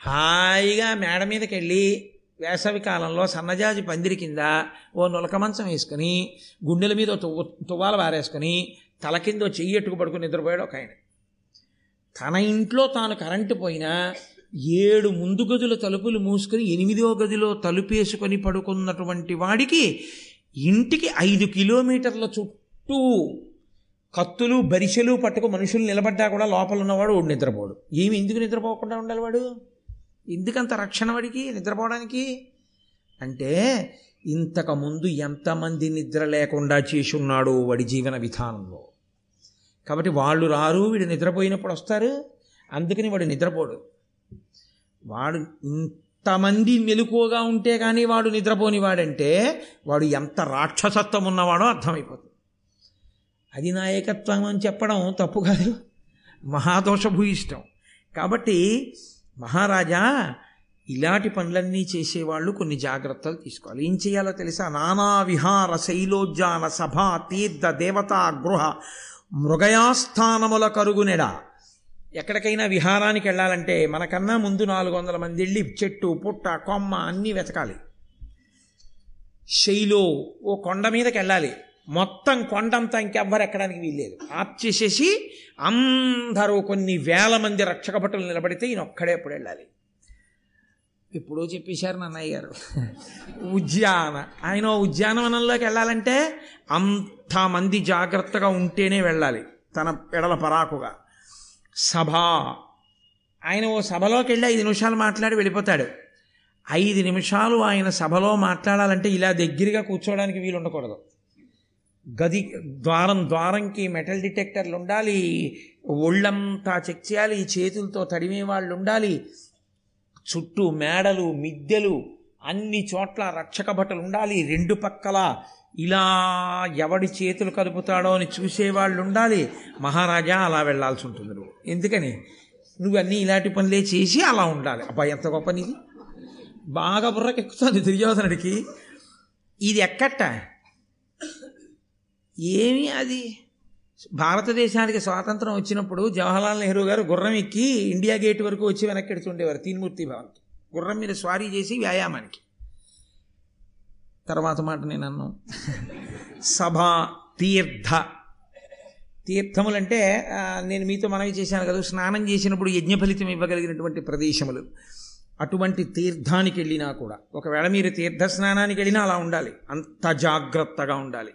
[SPEAKER 1] హాయిగా మేడ మీదకి వెళ్ళి వేసవి కాలంలో సన్నజాజి పందిరి కింద ఓ నులక మంచం వేసుకుని గుండెల మీద ఓ తువ్వాల వారేసుకుని తల కింద చెయ్యట్టుకు చెయ్యి ఎట్టుకు పడుకుని నిద్రపోయాడు ఒక ఆయన. తన ఇంట్లో తాను కరెంటు పోయినా ఏడు ముందు గదుల తలుపులు మూసుకొని ఎనిమిదో గదిలో తలుపేసుకొని పడుకున్నటువంటి వాడికి ఇంటికి ఐదు కిలోమీటర్ల చుట్టూ కత్తులు బరిసెలు పట్టుకు మనుషులు నిలబడ్డా కూడా లోపల ఉన్నవాడు వాడు నిద్రపోడు. ఏమి ఎందుకు నిద్రపోకుండా ఉండాలి వాడు? ఎందుకంత రక్షణ వాడికి నిద్రపోవడానికి? అంటే ఇంతకుముందు ఎంతమంది నిద్ర లేకుండా చేసి ఉన్నాడు వాడి జీవన విధానంలో. కాబట్టి వాళ్ళు రారు వీడు నిద్రపోయినప్పుడు వస్తారు. అందుకని వాడు నిద్రపోడు. వాడు ఇంతమంది మెలుకువగా ఉంటే కానీ వాడు నిద్రపోని వాడంటే వాడు ఎంత రాక్షసత్వం ఉన్నవాడో అర్థమైపోతుంది. అది నాయకత్వం అని చెప్పడం తప్పు కాదు. మహాదోషభూయిష్టం. కాబట్టి మహారాజా ఇలాంటి పనులన్నీ చేసేవాళ్ళు కొన్ని జాగ్రత్తలు తీసుకోవాలి. ఏం చేయాలో తెలుసా? నానా విహార శైలోజ్జాన సభ తీర్థ దేవతా గృహ మృగయాస్థానముల కరుగునెడ. ఎక్కడికైనా విహారానికి వెళ్ళాలంటే మనకన్నా ముందు నాలుగు వందల మంది వెళ్ళి చెట్టు పుట్ట కొమ్మ అన్నీ వెతకాలి. శైలో ఓ కొండ మీదకి వెళ్ళాలి. మొత్తం కొండంతా ఇంకెవ్వరు ఎక్కడానికి వీల్లేదు. ఆప్ చేసేసి అందరూ కొన్ని వేల మంది రక్షక భటులు నిలబడితే ఈయన ఒక్కడే ఎప్పుడు వెళ్ళాలి? ఇప్పుడు చెప్పేశారు నన్నయ్య గారు. ఉద్యాన ఆయన ఉద్యానవనంలోకి వెళ్ళాలంటే అంతమంది జాగ్రత్తగా ఉంటేనే వెళ్ళాలి తన ఎడల పరాకుగా. సభ. ఆయన ఓ సభలోకి వెళ్ళి ఐదు నిమిషాలు మాట్లాడి వెళ్ళిపోతాడు. ఐదు నిమిషాలు ఆయన సభలో మాట్లాడాలంటే ఇలా దగ్గరగా కూర్చోవడానికి వీలు ఉండకూడదు గది ద్వారం ద్వారంకి మెటల్ డిటెక్టర్లు ఉండాలి ఒళ్ళంతా చెక్ చేయాలి చేతులతో తడిమే వాళ్ళు ఉండాలి. చుట్టూ మేడలు మిద్దెలు అన్ని చోట్ల రక్షక భటలు ఉండాలి. రెండు పక్కల ఇలా ఎవడి చేతులు కలుపుతాడో అని చూసేవాళ్ళు ఉండాలి. మహారాజా అలా వెళ్ళాల్సి ఉంటుంది నువ్వు. ఎందుకని? నువ్వు అన్నీ ఇలాంటి పనులే చేసి అలా ఉండాలి. అబ్బాయి ఎంత గొప్ప నీది బాగా బుర్రకెక్కుతుంది దుర్యోధనుడికి. ఇది ఎక్కట్ట? ఏమి అది? భారతదేశానికి స్వాతంత్రం వచ్చినప్పుడు జవహర్లాల్ నెహ్రూ గారు గుర్రం ఎక్కి ఇండియా గేట్ వరకు వచ్చి వెనక్కి ఉండేవారు తీన్మూర్తి భవన్కి గుర్రం మీద స్వారీ చేసి వ్యాయామానికి. తర్వాత మాట నేను అన్నాను సభ తీర్థ. తీర్థములంటే నేను మీతో మనవి చేశాను కదా స్నానం చేసినప్పుడు యజ్ఞ ఫలితం ఇవ్వగలిగినటువంటి ప్రదేశములు. అటువంటి తీర్థానికి వెళ్ళినా కూడా ఒకవేళ మీరు తీర్థ స్నానానికి వెళ్ళినా అలా ఉండాలి. అంత జాగ్రత్తగా ఉండాలి.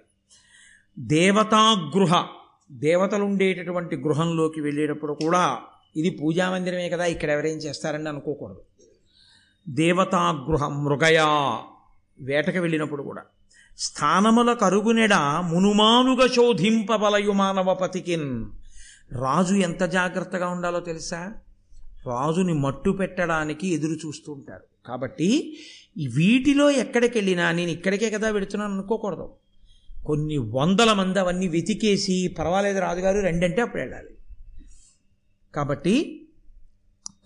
[SPEAKER 1] దేవతాగృహ. దేవతలు ఉండేటటువంటి గృహంలోకి వెళ్ళేటప్పుడు కూడా ఇది పూజా మందిరమే కదా ఇక్కడ ఎవరేం చేస్తారని అనుకోకూడదు. దేవతాగృహ మృగయా వేటకు వెళ్ళినప్పుడు కూడా. స్థానముల కరుగునెడ మునుమానుగ శోధింపబలయు మానవపతికిన్ రాజు ఎంత జాగ్రత్తగా ఉండాలో తెలుసా? రాజుని మట్టు పెట్టడానికి ఎదురు చూస్తూ ఉంటారు. కాబట్టి వీటిలో ఎక్కడికి వెళ్ళినా నేను ఇక్కడికే కదా వెళుతున్నాను అనుకోకూడదు. కొన్ని వందల మంది అవన్నీ వెతికేసి పర్వాలేదు రాజుగారు రెండంటే అప్పుడు వెళ్ళాలి. కాబట్టి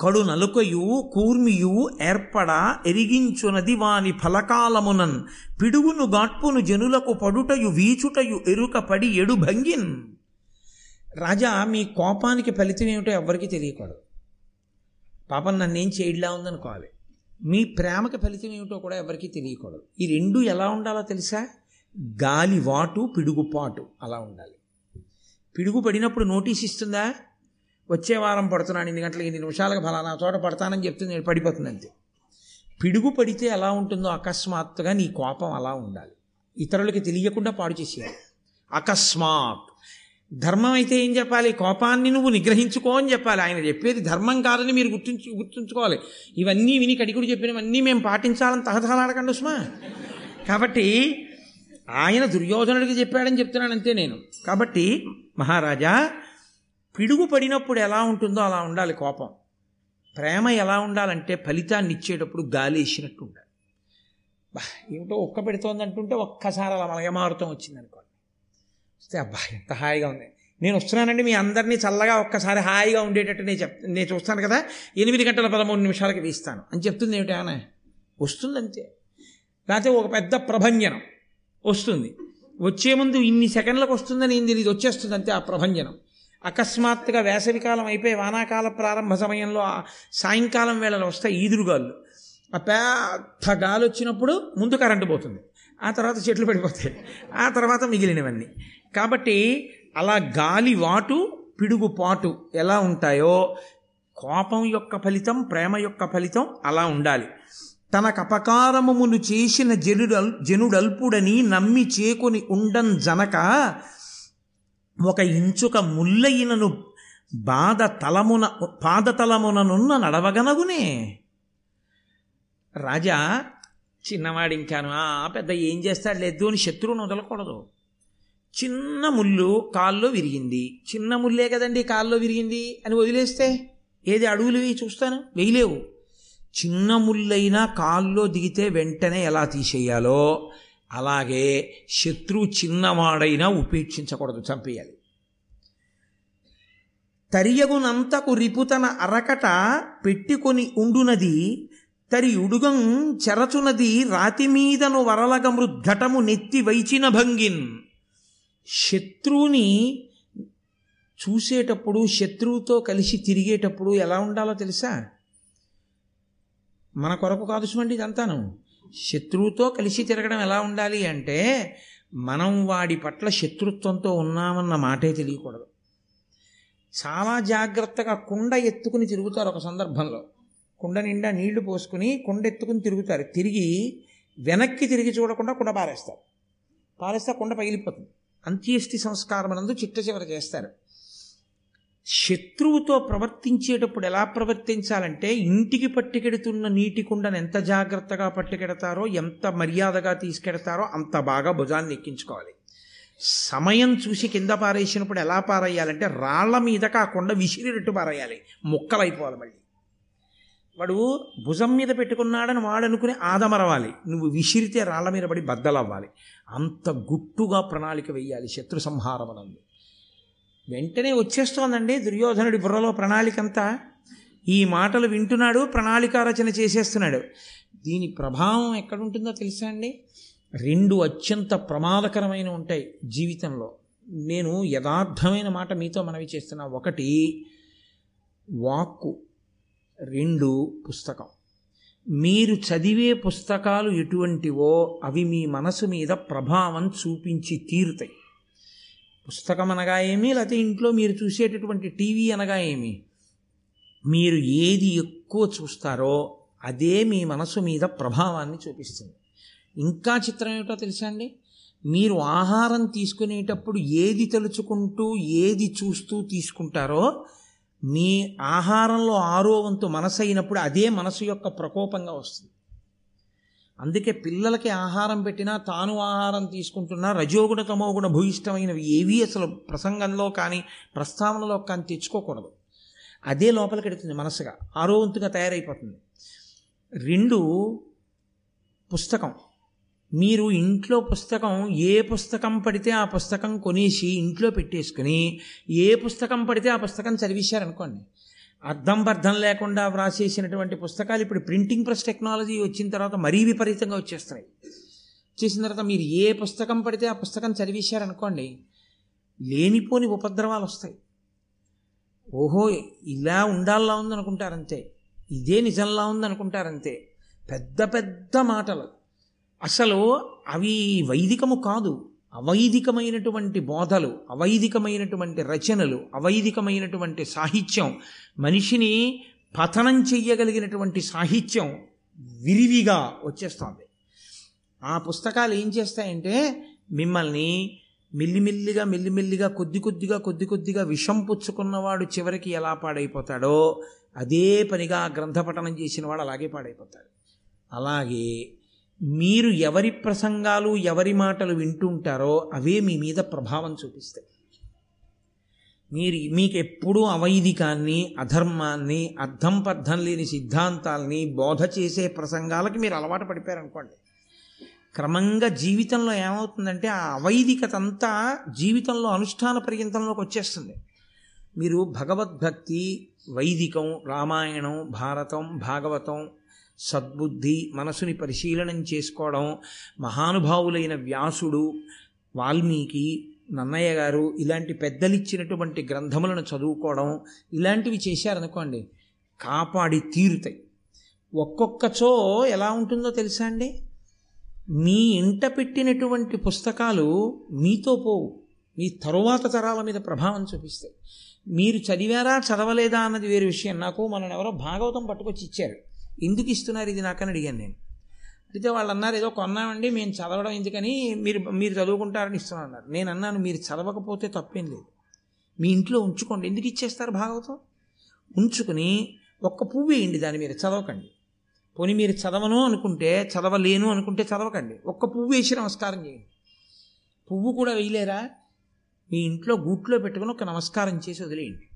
[SPEAKER 1] కడు నలుకయు కూర్మియు ఏర్పడ ఎరిగించునది వాని ఫలకాలమునన్ పిడుగును గాట్పును జనులకు పడుటయు వీచుటయు ఎరుక పడి ఎడు భంగిన్. రాజా మీ కోపానికి ఫలితం ఏమిటో ఎవ్వరికీ తెలియకూడదు. పాపం నన్నేం చేయడ్లా ఉందనుకోవాలి. మీ ప్రేమకి ఫలితం ఏమిటో కూడా ఎవరికీ తెలియకూడదు. ఈ రెండు ఎలా ఉండాలో తెలుసా? గాలి వాటు పిడుగుపాటు అలా ఉండాలి. పిడుగు పడినప్పుడు నోటీస్ ఇస్తుందా? వచ్చే వారం పడుతున్నాను ఎన్ని గంటలకు ఎన్ని నిమిషాలకు ఫలానా చోట పడతానని చెప్తుంది నేను పడిపోతుంది అంతే. పిడుగు పడితే ఎలా ఉంటుందో అకస్మాత్తుగా నీ కోపం అలా ఉండాలి. ఇతరులకి తెలియకుండా పాడు చేసేయాలి. అకస్మాత్. ధర్మం అయితే ఏం చెప్పాలి? కోపాన్ని నువ్వు నిగ్రహించుకో అని చెప్పాలి. ఆయన చెప్పేది ధర్మం కాదని మీరు గుర్తుంచు గుర్తుంచుకోవాలి. ఇవన్నీ విని కడికుడు చెప్పినవన్నీ మేము పాటించాలని తహతహలాడకండి ఉస్మా. కాబట్టి ఆయన దుర్యోధనుడికి చెప్పాడని చెప్తున్నాను అంతే నేను. కాబట్టి మహారాజా పిడుగు పడినప్పుడు ఎలా ఉంటుందో అలా ఉండాలి కోపం. ప్రేమ ఎలా ఉండాలంటే ఫలితాన్ని ఇచ్చేటప్పుడు గాలి వేసినట్టు ఉండాలి. బా ఏమిటో ఒక్క పెడుతోంది అంటుంటే ఒక్కసారి అలా మలయమారుతం వచ్చింది అనుకోండి. వస్తే అబ్బా ఎంత హాయిగా ఉంది. నేను వస్తున్నానండి మీ అందరినీ చల్లగా ఒక్కసారి హాయిగా ఉండేటట్టు నేను చెప్ నేను చూస్తాను కదా ఎనిమిది గంటల పదమూడు నిమిషాలకి వీస్తాను అని చెప్తుంది ఏమిటి ఆమె వస్తుంది అంతే లేకపోతే ఒక పెద్ద ప్రభంజనం. వస్తుంది. వచ్చే ముందు ఇన్ని సెకండ్లకు వస్తుందని ఇది తెలియదు వచ్చేస్తుంది అంతే ఆ ప్రభంజనం. అకస్మాత్తుగా వేసవికాలం అయిపోయి వానాకాల ప్రారంభ సమయంలో ఆ సాయంకాలం వేళలో వస్తాయి ఈదురుగాళ్ళు. ఆ పెద్ద గాలి వచ్చినప్పుడు ముందు కరెంటు పోతుంది. ఆ తర్వాత చెట్లు పడిపోతాయి. ఆ తర్వాత మిగిలినవన్నీ. కాబట్టి అలా గాలి వాటు పిడుగు పాటు ఎలా ఉంటాయో కోపం యొక్క ఫలితం ప్రేమ యొక్క ఫలితం అలా ఉండాలి. తనకు అపకారమును చేసిన జనుడల్ జనుడల్పుడని నమ్మి చేకొని ఉండం జనక ఒక ఇంచుక ముల్లయినను బాధ తలమున పాదతలముననున్న నడవగనగునే. రాజా చిన్నవాడు ఇంకాను "ఆ, పెద్ద ఏం చేస్తాడు లేదు అని శత్రువును వదలకూడదు. చిన్న ముళ్ళు కాల్లో విరిగింది. చిన్న ముల్లే కదండి కాల్లో విరిగింది అని వదిలేస్తే? ఏది అడుగులు వేయి చూస్తాను? వేయలేవు. చిన్న ముళ్ళైనా కాల్లో దిగితే వెంటనే ఎలా తీసేయాలో అలాగే శత్రువు చిన్నవాడైనా ఉపేక్షించకూడదు చంపేయాలి. తరియగునంతకు రిపుతన అరకట పెట్టుకొని ఉండునది తరి ఉడుగం చెరచునది రాతిమీదను వరలగమృ ఘటము నెత్తి వైచిన భంగిన్. శత్రువుని చూసేటప్పుడు శత్రువుతో కలిసి తిరిగేటప్పుడు ఎలా ఉండాలో తెలుసా? మన కొరకు కాదు సుమండి ఇదంతాను. శత్రువుతో కలిసి తిరగడం ఎలా ఉండాలి అంటే మనం వాడి పట్ల శత్రుత్వంతో ఉన్నామన్న మాటే తెలియకూడదు. చాలా జాగ్రత్తగా కుండ ఎత్తుకుని తిరుగుతారు ఒక సందర్భంలో. కుండ నిండా నీళ్ళు పోసుకుని కుండ ఎత్తుకుని తిరుగుతారు. తిరిగి వెనక్కి తిరిగి చూడకుండా కుండ పారేస్తారు. పారేస్తే కుండ పగిలిపోతుంది. అంత్యేష్టి సంస్కారం నందు చిట్ట చివర చేస్తారు. శత్రువుతో ప్రవర్తించేటప్పుడు ఎలా ప్రవర్తించాలంటే ఇంటికి పట్టుకెడుతున్న నీటి కుండను ఎంత జాగ్రత్తగా పట్టుకెడతారో ఎంత మర్యాదగా తీసుకెడతారో అంత బాగా భుజాన్ని ఎక్కించుకోవాలి. సమయం చూసి కింద పారేసినప్పుడు ఎలా పారేయాలంటే రాళ్ళ మీద కాకుండా విసిరినట్టు పారేయాలి. ముక్కలైపోవాలి మళ్ళీ. వాడు భుజం మీద పెట్టుకున్నాడని వాడు అనుకుని ఆదమరవాలి. నువ్వు విసిరితే రాళ్ళ మీద పడి బద్దలవ్వాలి. అంత గుట్టుగా ప్రణాళిక వెయ్యాలి శత్రు సంహారమనందు. వెంటనే వచ్చేస్తోందండి దుర్యోధనుడి బుర్రలో ప్రణాళికంతా. ఈ మాటలు వింటున్నాడు ప్రణాళిక రచన చేసేస్తున్నాడు. దీని ప్రభావం ఎక్కడుంటుందో తెలుసా అండి? రెండు అత్యంత ప్రమాదకరమైన ఉంటాయి జీవితంలో. నేను యథార్థమైన మాట మీతో మనవి చేస్తున్నా. ఒకటి వాక్కు. రెండు పుస్తకం. మీరు చదివే పుస్తకాలు ఎటువంటివో అవి మీ మనసు మీద ప్రభావం చూపించి తీరుతాయి. పుస్తకం అనగా ఏమి? లేకపోతే ఇంట్లో మీరు చూసేటటువంటి టీవీ అనగా ఏమి? మీరు ఏది ఎక్కువ చూస్తారో అదే మీ మనసు మీద ప్రభావాన్ని చూపిస్తుంది. ఇంకా చిత్రం ఏమిటో తెలుసా అండి? మీరు ఆహారం తీసుకునేటప్పుడు ఏది తలుచుకుంటూ ఏది చూస్తూ తీసుకుంటారో మీ ఆహారంలో ఆరో వంతు మనసు అయినప్పుడు అదే మనసు యొక్క ప్రకోపంగా వస్తుంది. అందుకే పిల్లలకి ఆహారం పెట్టినా తాను ఆహారం తీసుకుంటున్నా రజోగుణ తమోగుణ భూయిష్టమైనవి ఏవి అసలు ప్రసంగంలో కానీ ప్రస్తావనలో కానీ తెచ్చుకోకూడదు. అదే లోపలికి ఎడుతుంది మనసుగా. ఆరోవంతుగా తయారైపోతుంది. రెండు పుస్తకం. మీరు ఇంట్లో పుస్తకం ఏ పుస్తకం పడితే ఆ పుస్తకం కొనేసి ఇంట్లో పెట్టేసుకుని ఏ పుస్తకం పడితే ఆ పుస్తకం చదివేశారనుకోండి అర్థం బర్థం లేకుండా వ్రాసేసినటువంటి పుస్తకాలు ఇప్పుడు ప్రింటింగ్ ప్రెస్ టెక్నాలజీ వచ్చిన తర్వాత మరీ విపరీతంగా వచ్చేస్తున్నాయి. వచ్చేసిన తర్వాత మీరు ఏ పుస్తకం పడితే ఆ పుస్తకం చదివేశారనుకోండి లేనిపోని ఉపద్రవాలు వస్తాయి. ఓహో ఇలా ఉండాలా ఉందనుకుంటారంతే. ఇదే నిజంలా ఉందనుకుంటారంతే. పెద్ద పెద్ద మాటలు. అసలు అవి వైదికము కాదు. అవైదికమైనటువంటి బోధలు అవైదికమైనటువంటి రచనలు అవైదికమైనటువంటి సాహిత్యం మనిషిని పతనం చెయ్యగలిగినటువంటి సాహిత్యం విరివిగా వచ్చేస్తుంది. ఆ పుస్తకాలు ఏం చేస్తాయంటే మిమ్మల్ని మెల్లిమెల్లిగా మెల్లిమెల్లిగా కొద్ది కొద్దిగా కొద్ది కొద్దిగా విషం పుచ్చుకున్నవాడు చివరికి ఎలా పాడైపోతాడో అదే పనిగా గ్రంథపఠనం చేసిన వాడు అలాగే పాడైపోతాడు. అలాగే మీరు ఎవరి ప్రసంగాలు ఎవరి మాటలు వింటుంటారో అవే మీ మీద ప్రభావం చూపిస్తాయి. మీరు మీకు ఎప్పుడూ అవైదికాన్ని అధర్మాన్ని అర్థం పర్థం లేని సిద్ధాంతాల్ని బోధ చేసే ప్రసంగాలకి మీరు అలవాటు పడిపోయారనుకోండి. క్రమంగా జీవితంలో ఏమవుతుందంటే ఆ అవైదికత అంతా జీవితంలో అనుష్ఠాన పర్యంతంలోకి వచ్చేస్తుంది. మీరు భగవద్భక్తి వైదికం రామాయణం భారతం భాగవతం సద్బుద్ధి మనసుని పరిశీలనం చేసుకోవడం మహానుభావులైన వ్యాసుడు వాల్మీకి నన్నయ్య గారు ఇలాంటి పెద్దలిచ్చినటువంటి గ్రంథములను చదువుకోవడం ఇలాంటివి చేశారనుకోండి కాపాడి తీరుతాయి. ఒక్కొక్కచో ఎలా ఉంటుందో తెలుసా అండి? మీ ఇంట పెట్టినటువంటి పుస్తకాలు మీతో పోవు. మీ తరువాత తరాల మీద ప్రభావం చూపిస్తాయి. మీరు చదివారా చదవలేదా అన్నది వేరే విషయం. నాకు మనం ఎవరో భాగవతం పట్టుకొచ్చి ఇచ్చారు. ఎందుకు ఇస్తున్నారు ఇది నాకని అడిగాను నేను. అయితే వాళ్ళు అన్నారు ఏదో కొన్నామండి మేము చదవడం ఎందుకని మీరు మీరు చదువుకుంటారని ఇస్తున్నాను అన్నారు నేను అన్నాను మీరు చదవకపోతే తప్పేం లేదు. మీ ఇంట్లో ఉంచుకోండి. ఎందుకు ఇచ్చేస్తారు భాగవతం? ఉంచుకుని ఒక్క పువ్వు వేయండి దాని మీద చదవకండి. పోనీ మీరు చదవను అనుకుంటే చదవలేను అనుకుంటే చదవకండి. ఒక్క పువ్వు వేసి నమస్కారం చేయండి. పువ్వు కూడా వేయలేరా? మీ ఇంట్లో గూట్లో పెట్టుకుని ఒక నమస్కారం చేసి వదిలేయండి.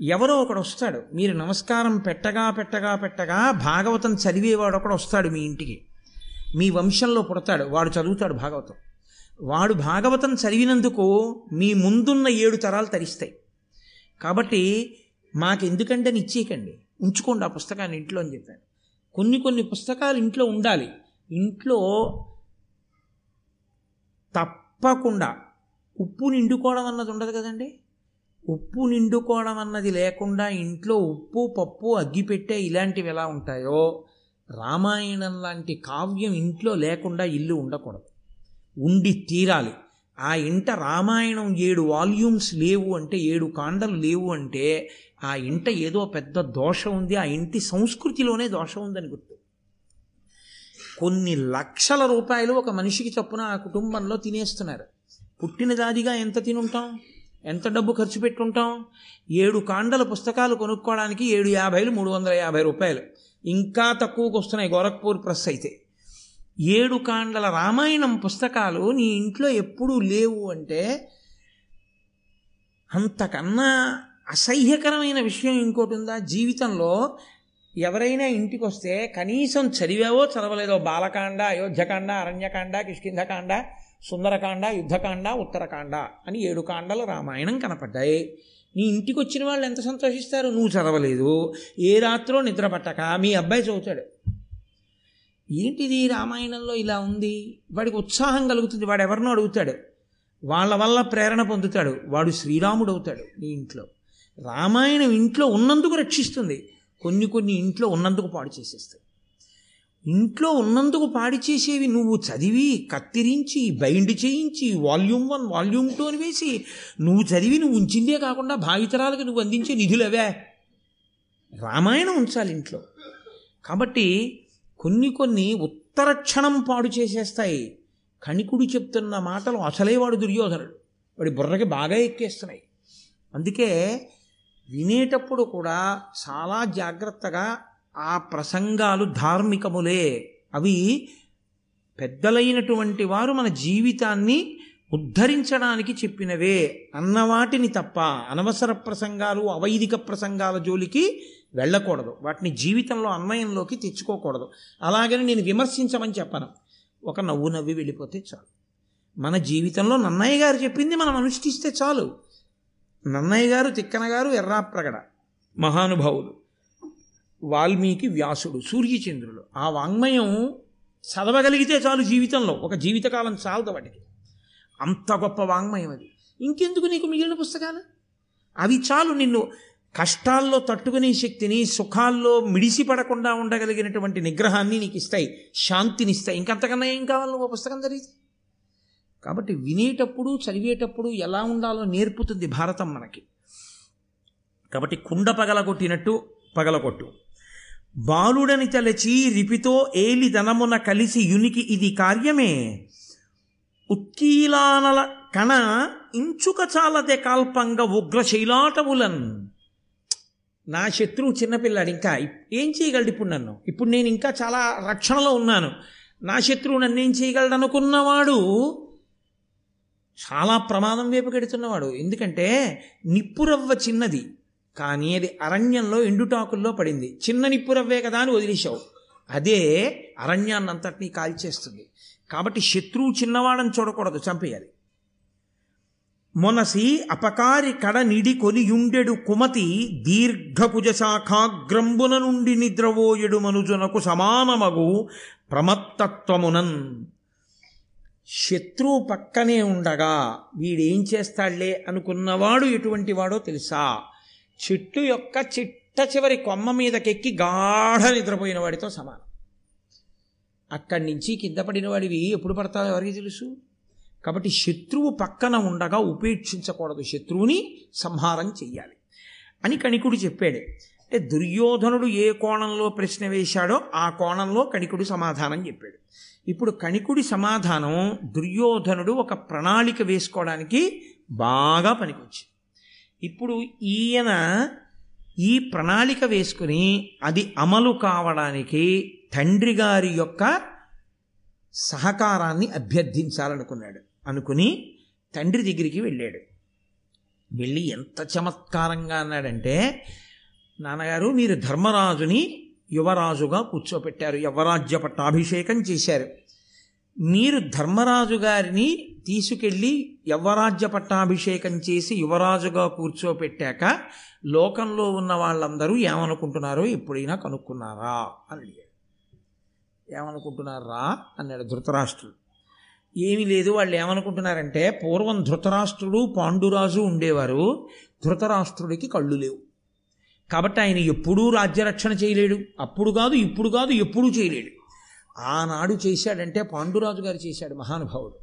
[SPEAKER 1] ఎవరో ఒకడు వస్తాడు. మీరు నమస్కారం పెట్టగా పెట్టగా పెట్టగా భాగవతం చదివేవాడు ఒకడు వస్తాడు మీ ఇంటికి. మీ వంశంలో పుడతాడు. వాడు చదువుతాడు భాగవతం. వాడు భాగవతం చదివినందుకు మీ ముందున్న ఏడు తరాలు తరిస్తాయి. కాబట్టి మాకెందుకంటే నిచ్చేయకండి ఉంచుకోండి ఆ పుస్తకాన్ని ఇంట్లో అని చెప్పాను. కొన్ని కొన్ని పుస్తకాలు ఇంట్లో ఉండాలి. ఇంట్లో తప్పకుండా ఉప్పు నిండుకోవడం అన్నది ఉండదు కదండి? ఉప్పు నిండుకోవడం అన్నది లేకుండా ఇంట్లో ఉప్పు పప్పు అగ్గిపెట్టే ఇలాంటివి ఎలా ఉంటాయో రామాయణం లాంటి కావ్యం ఇంట్లో లేకుండా ఇల్లు ఉండకూడదు. ఉండి తీరాలి. ఆ ఇంట రామాయణం ఏడు వాల్యూమ్స్ లేవు అంటే ఏడు కాండలు లేవు అంటే ఆ ఇంట ఏదో పెద్ద దోషం ఉంది ఆ ఇంటి సంస్కృతిలోనే దోషం ఉందని గుర్తు. కొన్ని లక్షల రూపాయలు ఒక మనిషికి చొప్పున ఆ కుటుంబంలో తినేస్తున్నారు. పుట్టినదాదిగా ఎంత తినుంటాం? ఎంత డబ్బు ఖర్చు పెట్టుంటాం? ఏడు కాండల పుస్తకాలు కొనుక్కోవడానికి ఏడు యాభైలు మూడు వందల యాభై రూపాయలు. ఇంకా తక్కువకు వస్తున్నాయి గోరఖ్పూర్ ప్రెస్ అయితే. ఏడు కాండల రామాయణం పుస్తకాలు నీ ఇంట్లో ఎప్పుడూ లేవు అంటే అంతకన్నా అసహ్యకరమైన విషయం ఇంకోటి ఉందా? జీవితంలో ఎవరైనా ఇంటికి వస్తే కనీసం చదివావో చదవలేదో? బాలకాండ అయోధ్యకాండ అరణ్యకాండ కిష్కింధకాండ సుందరకాండ యుద్ధకాండ ఉత్తరకాండ అని ఏడు కాండలు రామాయణం కనపడ్డాయి. నీ ఇంటికి వచ్చిన వాళ్ళు ఎంత సంతోషిస్తారు? నువ్వు చదవలేదు. ఏ రాత్రో నిద్ర పట్టక. మీ అబ్బాయి చదువుతాడు. ఏంటిది రామాయణంలో ఇలా ఉంది? వాడికి ఉత్సాహం కలుగుతుంది. వాడు ఎవరినో అడుగుతాడు. వాళ్ళ వల్ల ప్రేరణ పొందుతాడు. వాడు శ్రీరాముడు అవుతాడు నీ ఇంట్లో. రామాయణం ఇంట్లో ఉన్నందుకు రక్షిస్తుంది. కొన్ని కొన్ని ఇంట్లో ఉన్నందుకు పాడు చేసేస్తాయి. ఇంట్లో ఉన్నందుకు పాడి చేసేవి నువ్వు చదివి కత్తిరించి బైండ్ చేయించి వాల్యూమ్ వన్ వాల్యూమ్ టూ అని వేసి నువ్వు చదివి నువ్వు ఉంచిందే కాకుండా భావితరాలకు నువ్వు అందించే నిధులవే. రామాయణం ఉంచాలి ఇంట్లో. కాబట్టి కొన్ని కొన్ని ఉత్తర క్షణం పాడు చేసేస్తాయి. కణికుడు చెప్తున్న మాటలు అసలే వాడు దుర్యోధనుడు. వాడి బుర్రకి బాగా ఎక్కేస్తున్నాయి. అందుకే వినేటప్పుడు కూడా చాలా జాగ్రత్తగా ఆ ప్రసంగాలు ధార్మికములే. అవి పెద్దలైనటువంటి వారు మన జీవితాన్ని ఉద్ధరించడానికి చెప్పినవే అన్నవాటిని తప్ప అనవసర ప్రసంగాలు అవైదిక ప్రసంగాల జోలికి వెళ్ళకూడదు. వాటిని జీవితంలో అన్వయంలోకి తెచ్చుకోకూడదు. అలాగని నేను విమర్శించమని చెప్పను. ఒక నవ్వు నవ్వి వెళ్ళిపోతే చాలు. మన జీవితంలో నన్నయ్య గారు చెప్పింది మనం అనుష్ఠిస్తే చాలు. నన్నయ్య గారు తిక్కన గారు ఎర్రాప్రగడ. మహానుభావులు. వాల్మీకి వ్యాసుడు సూర్యచంద్రులు ఆ వాంగ్మయం చదవగలిగితే చాలు జీవితంలో. ఒక జీవితకాలం చాలదు వాటికి. అంత గొప్ప వాంగ్మయం అది. ఇంకెందుకు నీకు మిగిలిన పుస్తకాలు? అవి చాలు నిన్ను కష్టాల్లో తట్టుకునే శక్తిని సుఖాల్లో మిడిసిపడకుండా ఉండగలిగినటువంటి నిగ్రహాన్ని నీకు ఇస్తాయి. శాంతిని ఇస్తాయి. ఇంకంతకన్నా ఏం కావాలి నువ్వు పుస్తకం చదివితే? కాబట్టి వినేటప్పుడు చదివేటప్పుడు ఎలా ఉండాలో నేర్పుతుంది భారతం మనకి. కాబట్టి కుండ పగలగొట్టినట్టు పగలగొట్టు. బాలుడని తలచి రిపితో ఏలిదనమున కలిసి యునికి ఇది కార్యమే. ఉత్కీలానల కణ ఇంచుక చాలదే కాల్పంగ ఉగ్రశైలాటవులన్ నా శత్రువు చిన్నపిల్లాడు ఇంకా ఏం చేయగలడు ఇప్పుడు నన్ను? ఇప్పుడు నేను ఇంకా చాలా రక్షణలో ఉన్నాను. నా శత్రువు నన్ను ఏం చేయగలడు అనుకున్నవాడు? చాలా ప్రమాదం వైపు గెడుతున్నవాడు. ఎందుకంటే నిప్పురవ్వ చిన్నది. కానీ అది అరణ్యంలో ఎండుటాకుల్లో పడింది. చిన్న నిప్పురవ్వే కదా అని వదిలేశావు. అదే అరణ్యాన్నంతటినీ కాల్చేస్తుంది. కాబట్టి శత్రువు చిన్నవాడని చూడకూడదు చంపేయాలి. మొనసి అపకారి కడ నిడి కొనియుండెడు కుమతి దీర్ఘపుజ శాఖాగ్రంబున నుండి నిద్రవోయెడు మనుజునకు సమానమగు ప్రమత్తత్వమునన్. శత్రువు పక్కనే ఉండగా వీడేం చేస్తాడులే అనుకున్నవాడు ఎటువంటి వాడో తెలుసా? చెట్టు యొక్క చిట్ట చివరి కొమ్మ మీదకెక్కి గాఢ నిద్రపోయిన వాడితో సమానం. అక్కడి నుంచి కింద పడిన వాడివి ఎప్పుడు పడతావు ఎవరికి తెలుసు? కాబట్టి శత్రువు పక్కన ఉండగా ఉపేక్షించకూడదు. శత్రువుని సంహారం చెయ్యాలి. అని కణికుడు చెప్పాడు. అంటే దుర్యోధనుడు ఏ కోణంలో ప్రశ్న వేశాడో ఆ కోణంలో కణికుడు సమాధానం చెప్పాడు. ఇప్పుడు కణికుడి సమాధానం దుర్యోధనుడు ఒక ప్రణాళిక వేసుకోవడానికి బాగా పనికొచ్చింది. ఇప్పుడు ఈయన ఈ ప్రణాళిక వేసుకుని అది అమలు కావడానికి తండ్రి గారి యొక్క సహకారాన్ని అభ్యర్థించాలనుకున్నాడు. అనుకుని తండ్రి దగ్గరికి వెళ్ళాడు. వెళ్ళి ఎంత చమత్కారంగా అన్నాడంటే నాన్నగారు మీరు ధర్మరాజుని యువరాజుగా కూర్చోపెట్టారు. యువరాజ్య పట్టాభిషేకం చేశారు. మీరు ధర్మరాజు గారిని తీసుకెళ్ళి యువరాజ్య పట్టాభిషేకం చేసి యువరాజుగా కూర్చోపెట్టాక లోకంలో ఉన్న వాళ్ళందరూ ఏమనుకుంటున్నారో ఎప్పుడైనా కనుక్కున్నారా అని అడిగాడు. ఏమనుకుంటున్నారా అన్నాడు ధృతరాష్ట్రుడు. ఏమీ లేదు వాళ్ళు ఏమనుకుంటున్నారంటే పూర్వం ధృతరాష్ట్రుడు పాండురాజు ఉండేవారు ధృతరాష్ట్రుడికి కళ్ళు లేవు. కాబట్టి ఆయన ఎప్పుడూ రాజ్యరక్షణ చేయలేడు అప్పుడు కాదు ఇప్పుడు కాదు ఎప్పుడూ చేయలేడు. ఆనాడు చేశాడంటే పాండురాజు గారు చేశాడు మహానుభావుడు.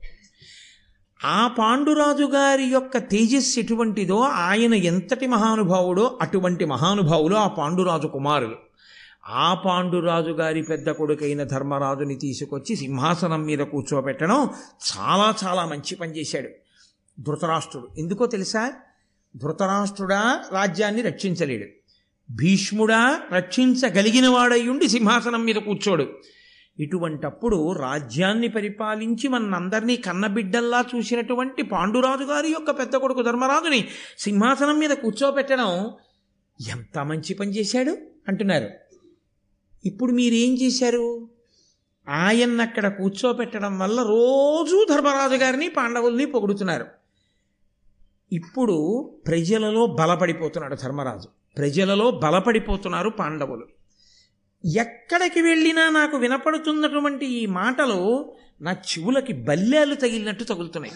[SPEAKER 1] ఆ పాండురాజు గారి యొక్క తేజస్సు ఎటువంటిదో ఆయన ఎంతటి మహానుభావుడో అటువంటి మహానుభావులు ఆ పాండురాజు కుమారులు. ఆ పాండురాజు గారి పెద్ద కొడుకైన ధర్మరాజుని తీసుకొచ్చి సింహాసనం మీద కూర్చోబెట్టడం చాలా చాలా మంచి పని చేశాడు. ధృతరాష్ట్రుడు. ఎందుకో తెలుసా? ధృతరాష్ట్రుడా రాజ్యాన్ని రక్షించలేడు. భీష్ముడా రక్షించగలిగిన వాడయ్యుండి సింహాసనం మీద కూర్చోడు. ఇటువంటప్పుడు రాజ్యాన్ని పరిపాలించి మనందరినీ కన్నబిడ్డల్లా చూసినటువంటి పాండురాజు గారి యొక్క పెద్ద కొడుకు ధర్మరాజుని సింహాసనం మీద కూర్చోబెట్టడం ఎంత మంచి పని చేశాడు అంటున్నారు. ఇప్పుడు మీరేం చేశారు? ఆయన్ని అక్కడ కూర్చోబెట్టడం వల్ల రోజూ ధర్మరాజు గారిని పాండవుల్ని పొగుడుతున్నారు. ఇప్పుడు ప్రజలలో బలపడిపోతున్నాడు ధర్మరాజు. ప్రజలలో బలపడిపోతున్నారు పాండవులు. ఎక్కడికి వెళ్ళినా నాకు వినపడుతున్నటువంటి ఈ మాటలు నా చెవులకి బల్లేలు తగిలినట్టు తగులుతున్నాయి.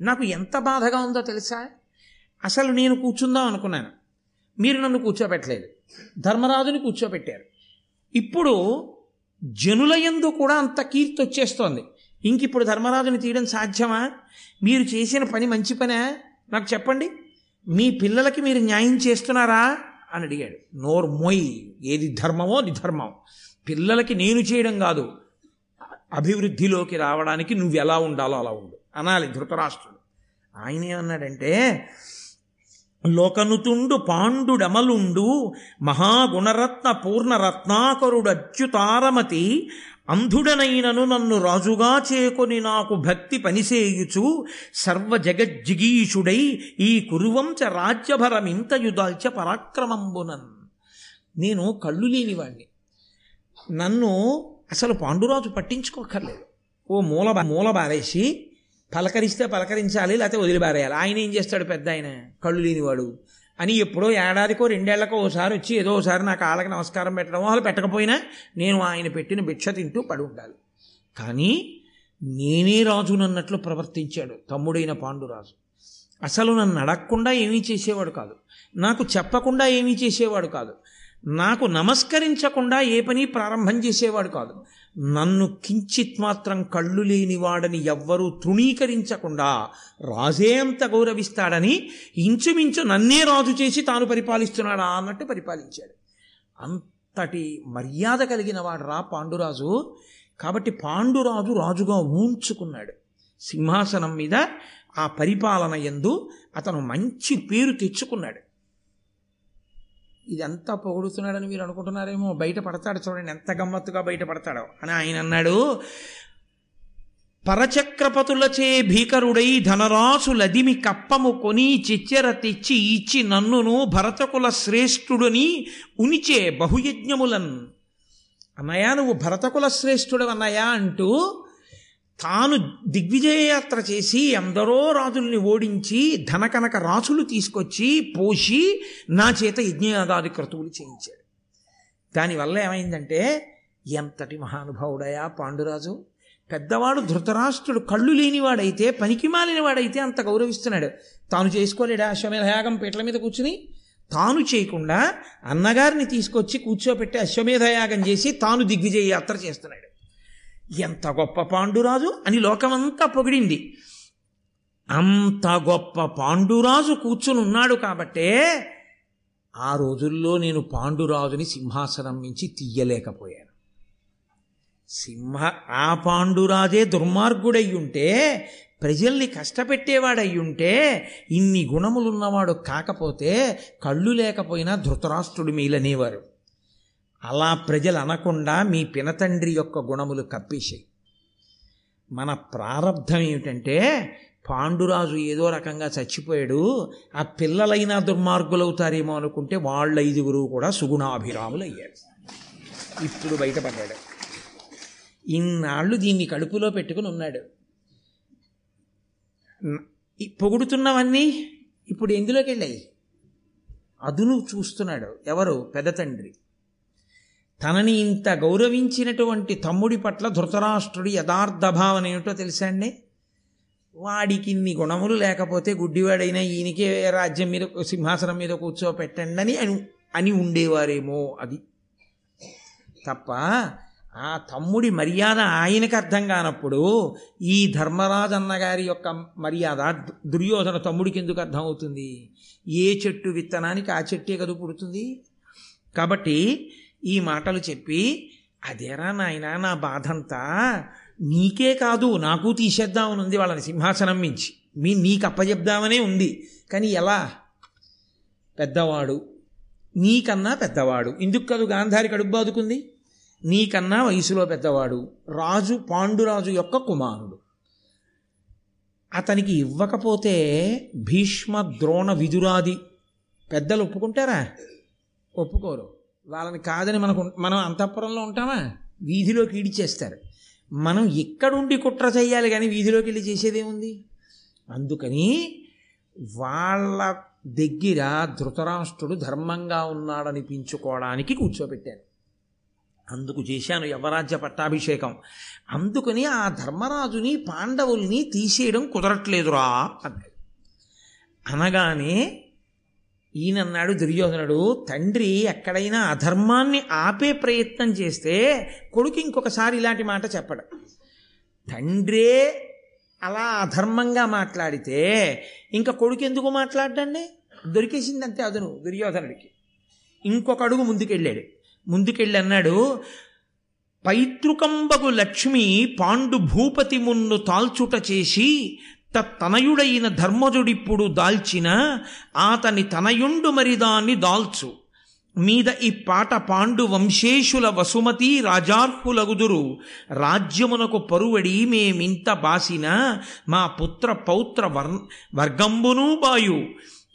[SPEAKER 1] నాకు ఎంత బాధగా ఉందో తెలుసా? అసలు నేను కూర్చుందాం అనుకున్నాను. మీరు నన్ను కూర్చోబెట్టలేదు. ధర్మరాజుని కూర్చోబెట్టారు. ఇప్పుడు జనులయందు కూడా అంత కీర్తి వచ్చేస్తోంది. ఇంక ఇప్పుడు ధర్మరాజుని తీయడం సాధ్యమా? మీరు చేసిన పని మంచి పనే? నాకు చెప్పండి. మీ పిల్లలకి మీరు న్యాయం చేస్తున్నారా? అని అడిగాడు. నోరు మొయ్. ఏది ధర్మమో అది ధర్మం. పిల్లలకి నేను చేయడం కాదు. అభివృద్ధిలోకి రావడానికి నువ్వు ఎలా ఉండాలో అలా ఉండు. అనాలి ధృతరాష్ట్రుడు. ఆయన ఏమన్నాడంటే లోకనుతుండు పాండుడమలుండు మహాగుణరత్న పూర్ణరత్నాకరుడు అచ్యుతారమతి అంధుడనైనను నన్ను రాజుగా చేకొని నాకు భక్తి పనిసేయుచు సర్వ జగజ్జిగీషుడై ఈ కురువంచ రాజ్యభరమింతయుదాల్చ పరాక్రమంబునన్. నేను కళ్ళు లేనివాణ్ణి. నన్ను అసలు పాండురాజు పట్టించుకోకర్లేదు ఓ మూల మూల బారేసి పలకరిస్తే పలకరించాలి లేకపోతే వదిలిబారేయాలి. ఆయన ఏం చేస్తాడు పెద్ద ఆయన కళ్ళు లేనివాడు. అని ఎప్పుడో ఏడాదికో రెండేళ్ళకో ఓసారి వచ్చి ఏదో ఒకసారి నాకు కాళ్ళకి నమస్కారం పెట్టడం వాళ్ళు పెట్టకపోయినా నేను ఆయన పెట్టిన భిక్ష తింటూ పడి ఉండాలి. కానీ నేనే రాజునన్నట్లు ప్రవర్తించాడు తమ్ముడైన పాండురాజు. అసలు నన్ను అడగకుండా ఏమీ చేసేవాడు కాదు. నాకు చెప్పకుండా ఏమీ చేసేవాడు కాదు. నాకు నమస్కరించకుండా ఏ పని ప్రారంభం చేసేవాడు కాదు. నన్ను కించిత్ మాత్రం కళ్ళు లేనివాడని ఎవ్వరూ తృణీకరించకుండా రాజే అంత గౌరవిస్తాడని ఇంచుమించు నన్నే రాజు చేసి తాను పరిపాలిస్తున్నాడా అన్నట్టు పరిపాలించాడు. అంతటి మర్యాద కలిగిన వాడు రా పాండురాజు. కాబట్టి పాండురాజు రాజుగా ఊంచుకున్నాడు సింహాసనం మీద ఆ పరిపాలన ఎందు అతను మంచి పేరు తెచ్చుకున్నాడు. ఇదంతా పొగుడుతున్నాడని మీరు అనుకుంటున్నారేమో. బయట పడతాడు చూడండి ఎంత గమ్మత్తుగా బయట పడతాడో. అని ఆయన అన్నాడు పరచక్రపతులచే భీకరుడై ధనరాసులదిమి కప్పము కొని చిచ్చెర తెచ్చి ఇచ్చి నన్నును భరతకుల శ్రేష్ఠుడని ఉనిచే బహుయజ్ఞములన్. అన్నయ్యా నువ్వు భరతకుల శ్రేష్ఠుడు అన్నయ్యా అంటూ తాను దిగ్విజయయాత్ర చేసి ఎందరో రాజుల్ని ఓడించి ధనకనక రాసులు తీసుకొచ్చి పోసి నా చేత యజ్ఞయాగాది క్రతువులు చేయించాడు. దానివల్ల ఏమైందంటే ఎంతటి మహానుభావుడయా పాండురాజు. పెద్దవాడు ధృతరాష్ట్రుడు కళ్ళు లేనివాడైతే పనికి మాలినవాడైతే అంత గౌరవిస్తున్నాడు. తాను చేసుకోలేడా? అశ్వమేధయాగం పీటల మీద కూర్చుని? తాను చేయకుండా అన్నగారిని తీసుకొచ్చి కూర్చోపెట్టి అశ్వమేధయాగం చేసి తాను దిగ్విజయ యాత్ర చేస్తున్నాడు. ఎంత గొప్ప పాండురాజు అని లోకమంతా పొగిడింది. అంత గొప్ప పాండురాజు కూర్చుని ఉన్నాడు కాబట్టే ఆ రోజుల్లో నేను పాండురాజుని సింహాసనం నుంచి తీయలేకపోయాను. సింహ ఆ పాండురాజే దుర్మార్గుడయ్యుంటే ప్రజల్ని కష్టపెట్టేవాడయ్యుంటే ఇన్ని గుణములున్నవాడు కాకపోతే కళ్ళు లేకపోయినా ధృతరాష్ట్రుడి మీలనేవారు. అలా ప్రజలు అనకుండా మీ పినతండ్రి యొక్క గుణములు కప్పేశాయి. మన ప్రారంధం ఏమిటంటే పాండురాజు ఏదో రకంగా చచ్చిపోయాడు ఆ పిల్లలైనా దుర్మార్గులవుతారేమో అనుకుంటే వాళ్ళ ఐదుగురు కూడా సుగుణాభిరాములు అయ్యారు ఇప్పుడు బయటపడ్డాడు. ఇన్నాళ్ళు దీన్ని కడుపులో పెట్టుకుని ఉన్నాడు. పొగుడుతున్నవన్నీ ఇప్పుడు ఎందులోకి వెళ్ళాయి అదును చూస్తున్నాడు ఎవరు? పెద్ద తండ్రి. తనని ఇంత గౌరవించినటువంటి తమ్ముడి పట్ల ధృతరాష్ట్రుడి యథార్థ భావన ఏమిటో తెలుసా అండి వాడికి ఇన్ని గుణములు లేకపోతే గుడ్డివాడైనా ఈయనకే రాజ్యం మీద సింహాసనం మీద కూర్చోపెట్టండి అని అని ఉండేవారేమో అది. తప్ప ఆ తమ్ముడి మర్యాద ఆయనకు అర్థం కానప్పుడు ఈ ధర్మరాజన్నగారి యొక్క మర్యాద దుర్యోధన తమ్ముడికి ఎందుకు అర్థం అవుతుంది? ఏ చెట్టు విత్తనానికి ఆ చెట్టే కదా పుడుతుంది? కాబట్టి ఈ మాటలు చెప్పి అదేరా నాయన నా బాధంతా నీకే కాదు నాకు తీసేద్దామని ఉంది వాళ్ళని సింహాసనం మించి. మీ నీకు అప్పజెప్దామనే ఉంది. కానీ ఎలా? పెద్దవాడు. నీకన్నా పెద్దవాడు. ఇందుకు కాదు గాంధారి కడుపు బాదుకుంది? నీకన్నా వయసులో పెద్దవాడు. రాజు పాండురాజు యొక్క కుమారుడు. అతనికి ఇవ్వకపోతే భీష్మ ద్రోణ విదురాది పెద్దలు ఒప్పుకుంటారా? ఒప్పుకోరు. వాళ్ళని కాదని మనకు మనం అంతఃపురంలో ఉంటామా? వీధిలోకి ఈడిచేస్తారు మనం ఎక్కడుండి కుట్ర చేయాలి కానీ వీధిలోకి వెళ్ళి చేసేదేముంది? అందుకని వాళ్ళ దగ్గర ధృతరాష్ట్రుడు ధర్మంగా ఉన్నాడనిపించుకోవడానికి కూర్చోబెట్టాను. అందుకు చేశాను యవరాజ్య పట్టాభిషేకం. అందుకని ఆ ధర్మరాజుని పాండవుల్ని తీసేయడం కుదరట్లేదురా అన్నాడు. అనగానే ఈయనన్నాడు దుర్యోధనుడు తండ్రి ఎక్కడైనా అధర్మాన్ని ఆపే ప్రయత్నం చేస్తే కొడుకు ఇంకొకసారి ఇలాంటి మాట చెప్పడు. తండ్రే అలా అధర్మంగా మాట్లాడితే ఇంకా కొడుకు ఎందుకు మాట్లాడండి దొరికేసింది అంతే అదును దుర్యోధనుడికి. ఇంకొక అడుగు ముందుకెళ్ళాడు. ముందుకెళ్ళి అన్నాడు పైతృకంబగు లక్ష్మి పాండు భూపతి మున్ను తాల్చుట చేసి తనయుడైన ధర్మజుడిప్పుడు దాల్చిన ఆతని తనయుండు మరిదాన్ని దాల్చు. మీద ఈ పాట పాండు వంశేషుల వసుమతి రాజార్హులగుదురు. రాజ్యమునకు పరువడి మేమింత బాసిన మా పుత్ర పౌత్ర వర్ వర్గంబునూ బాయు.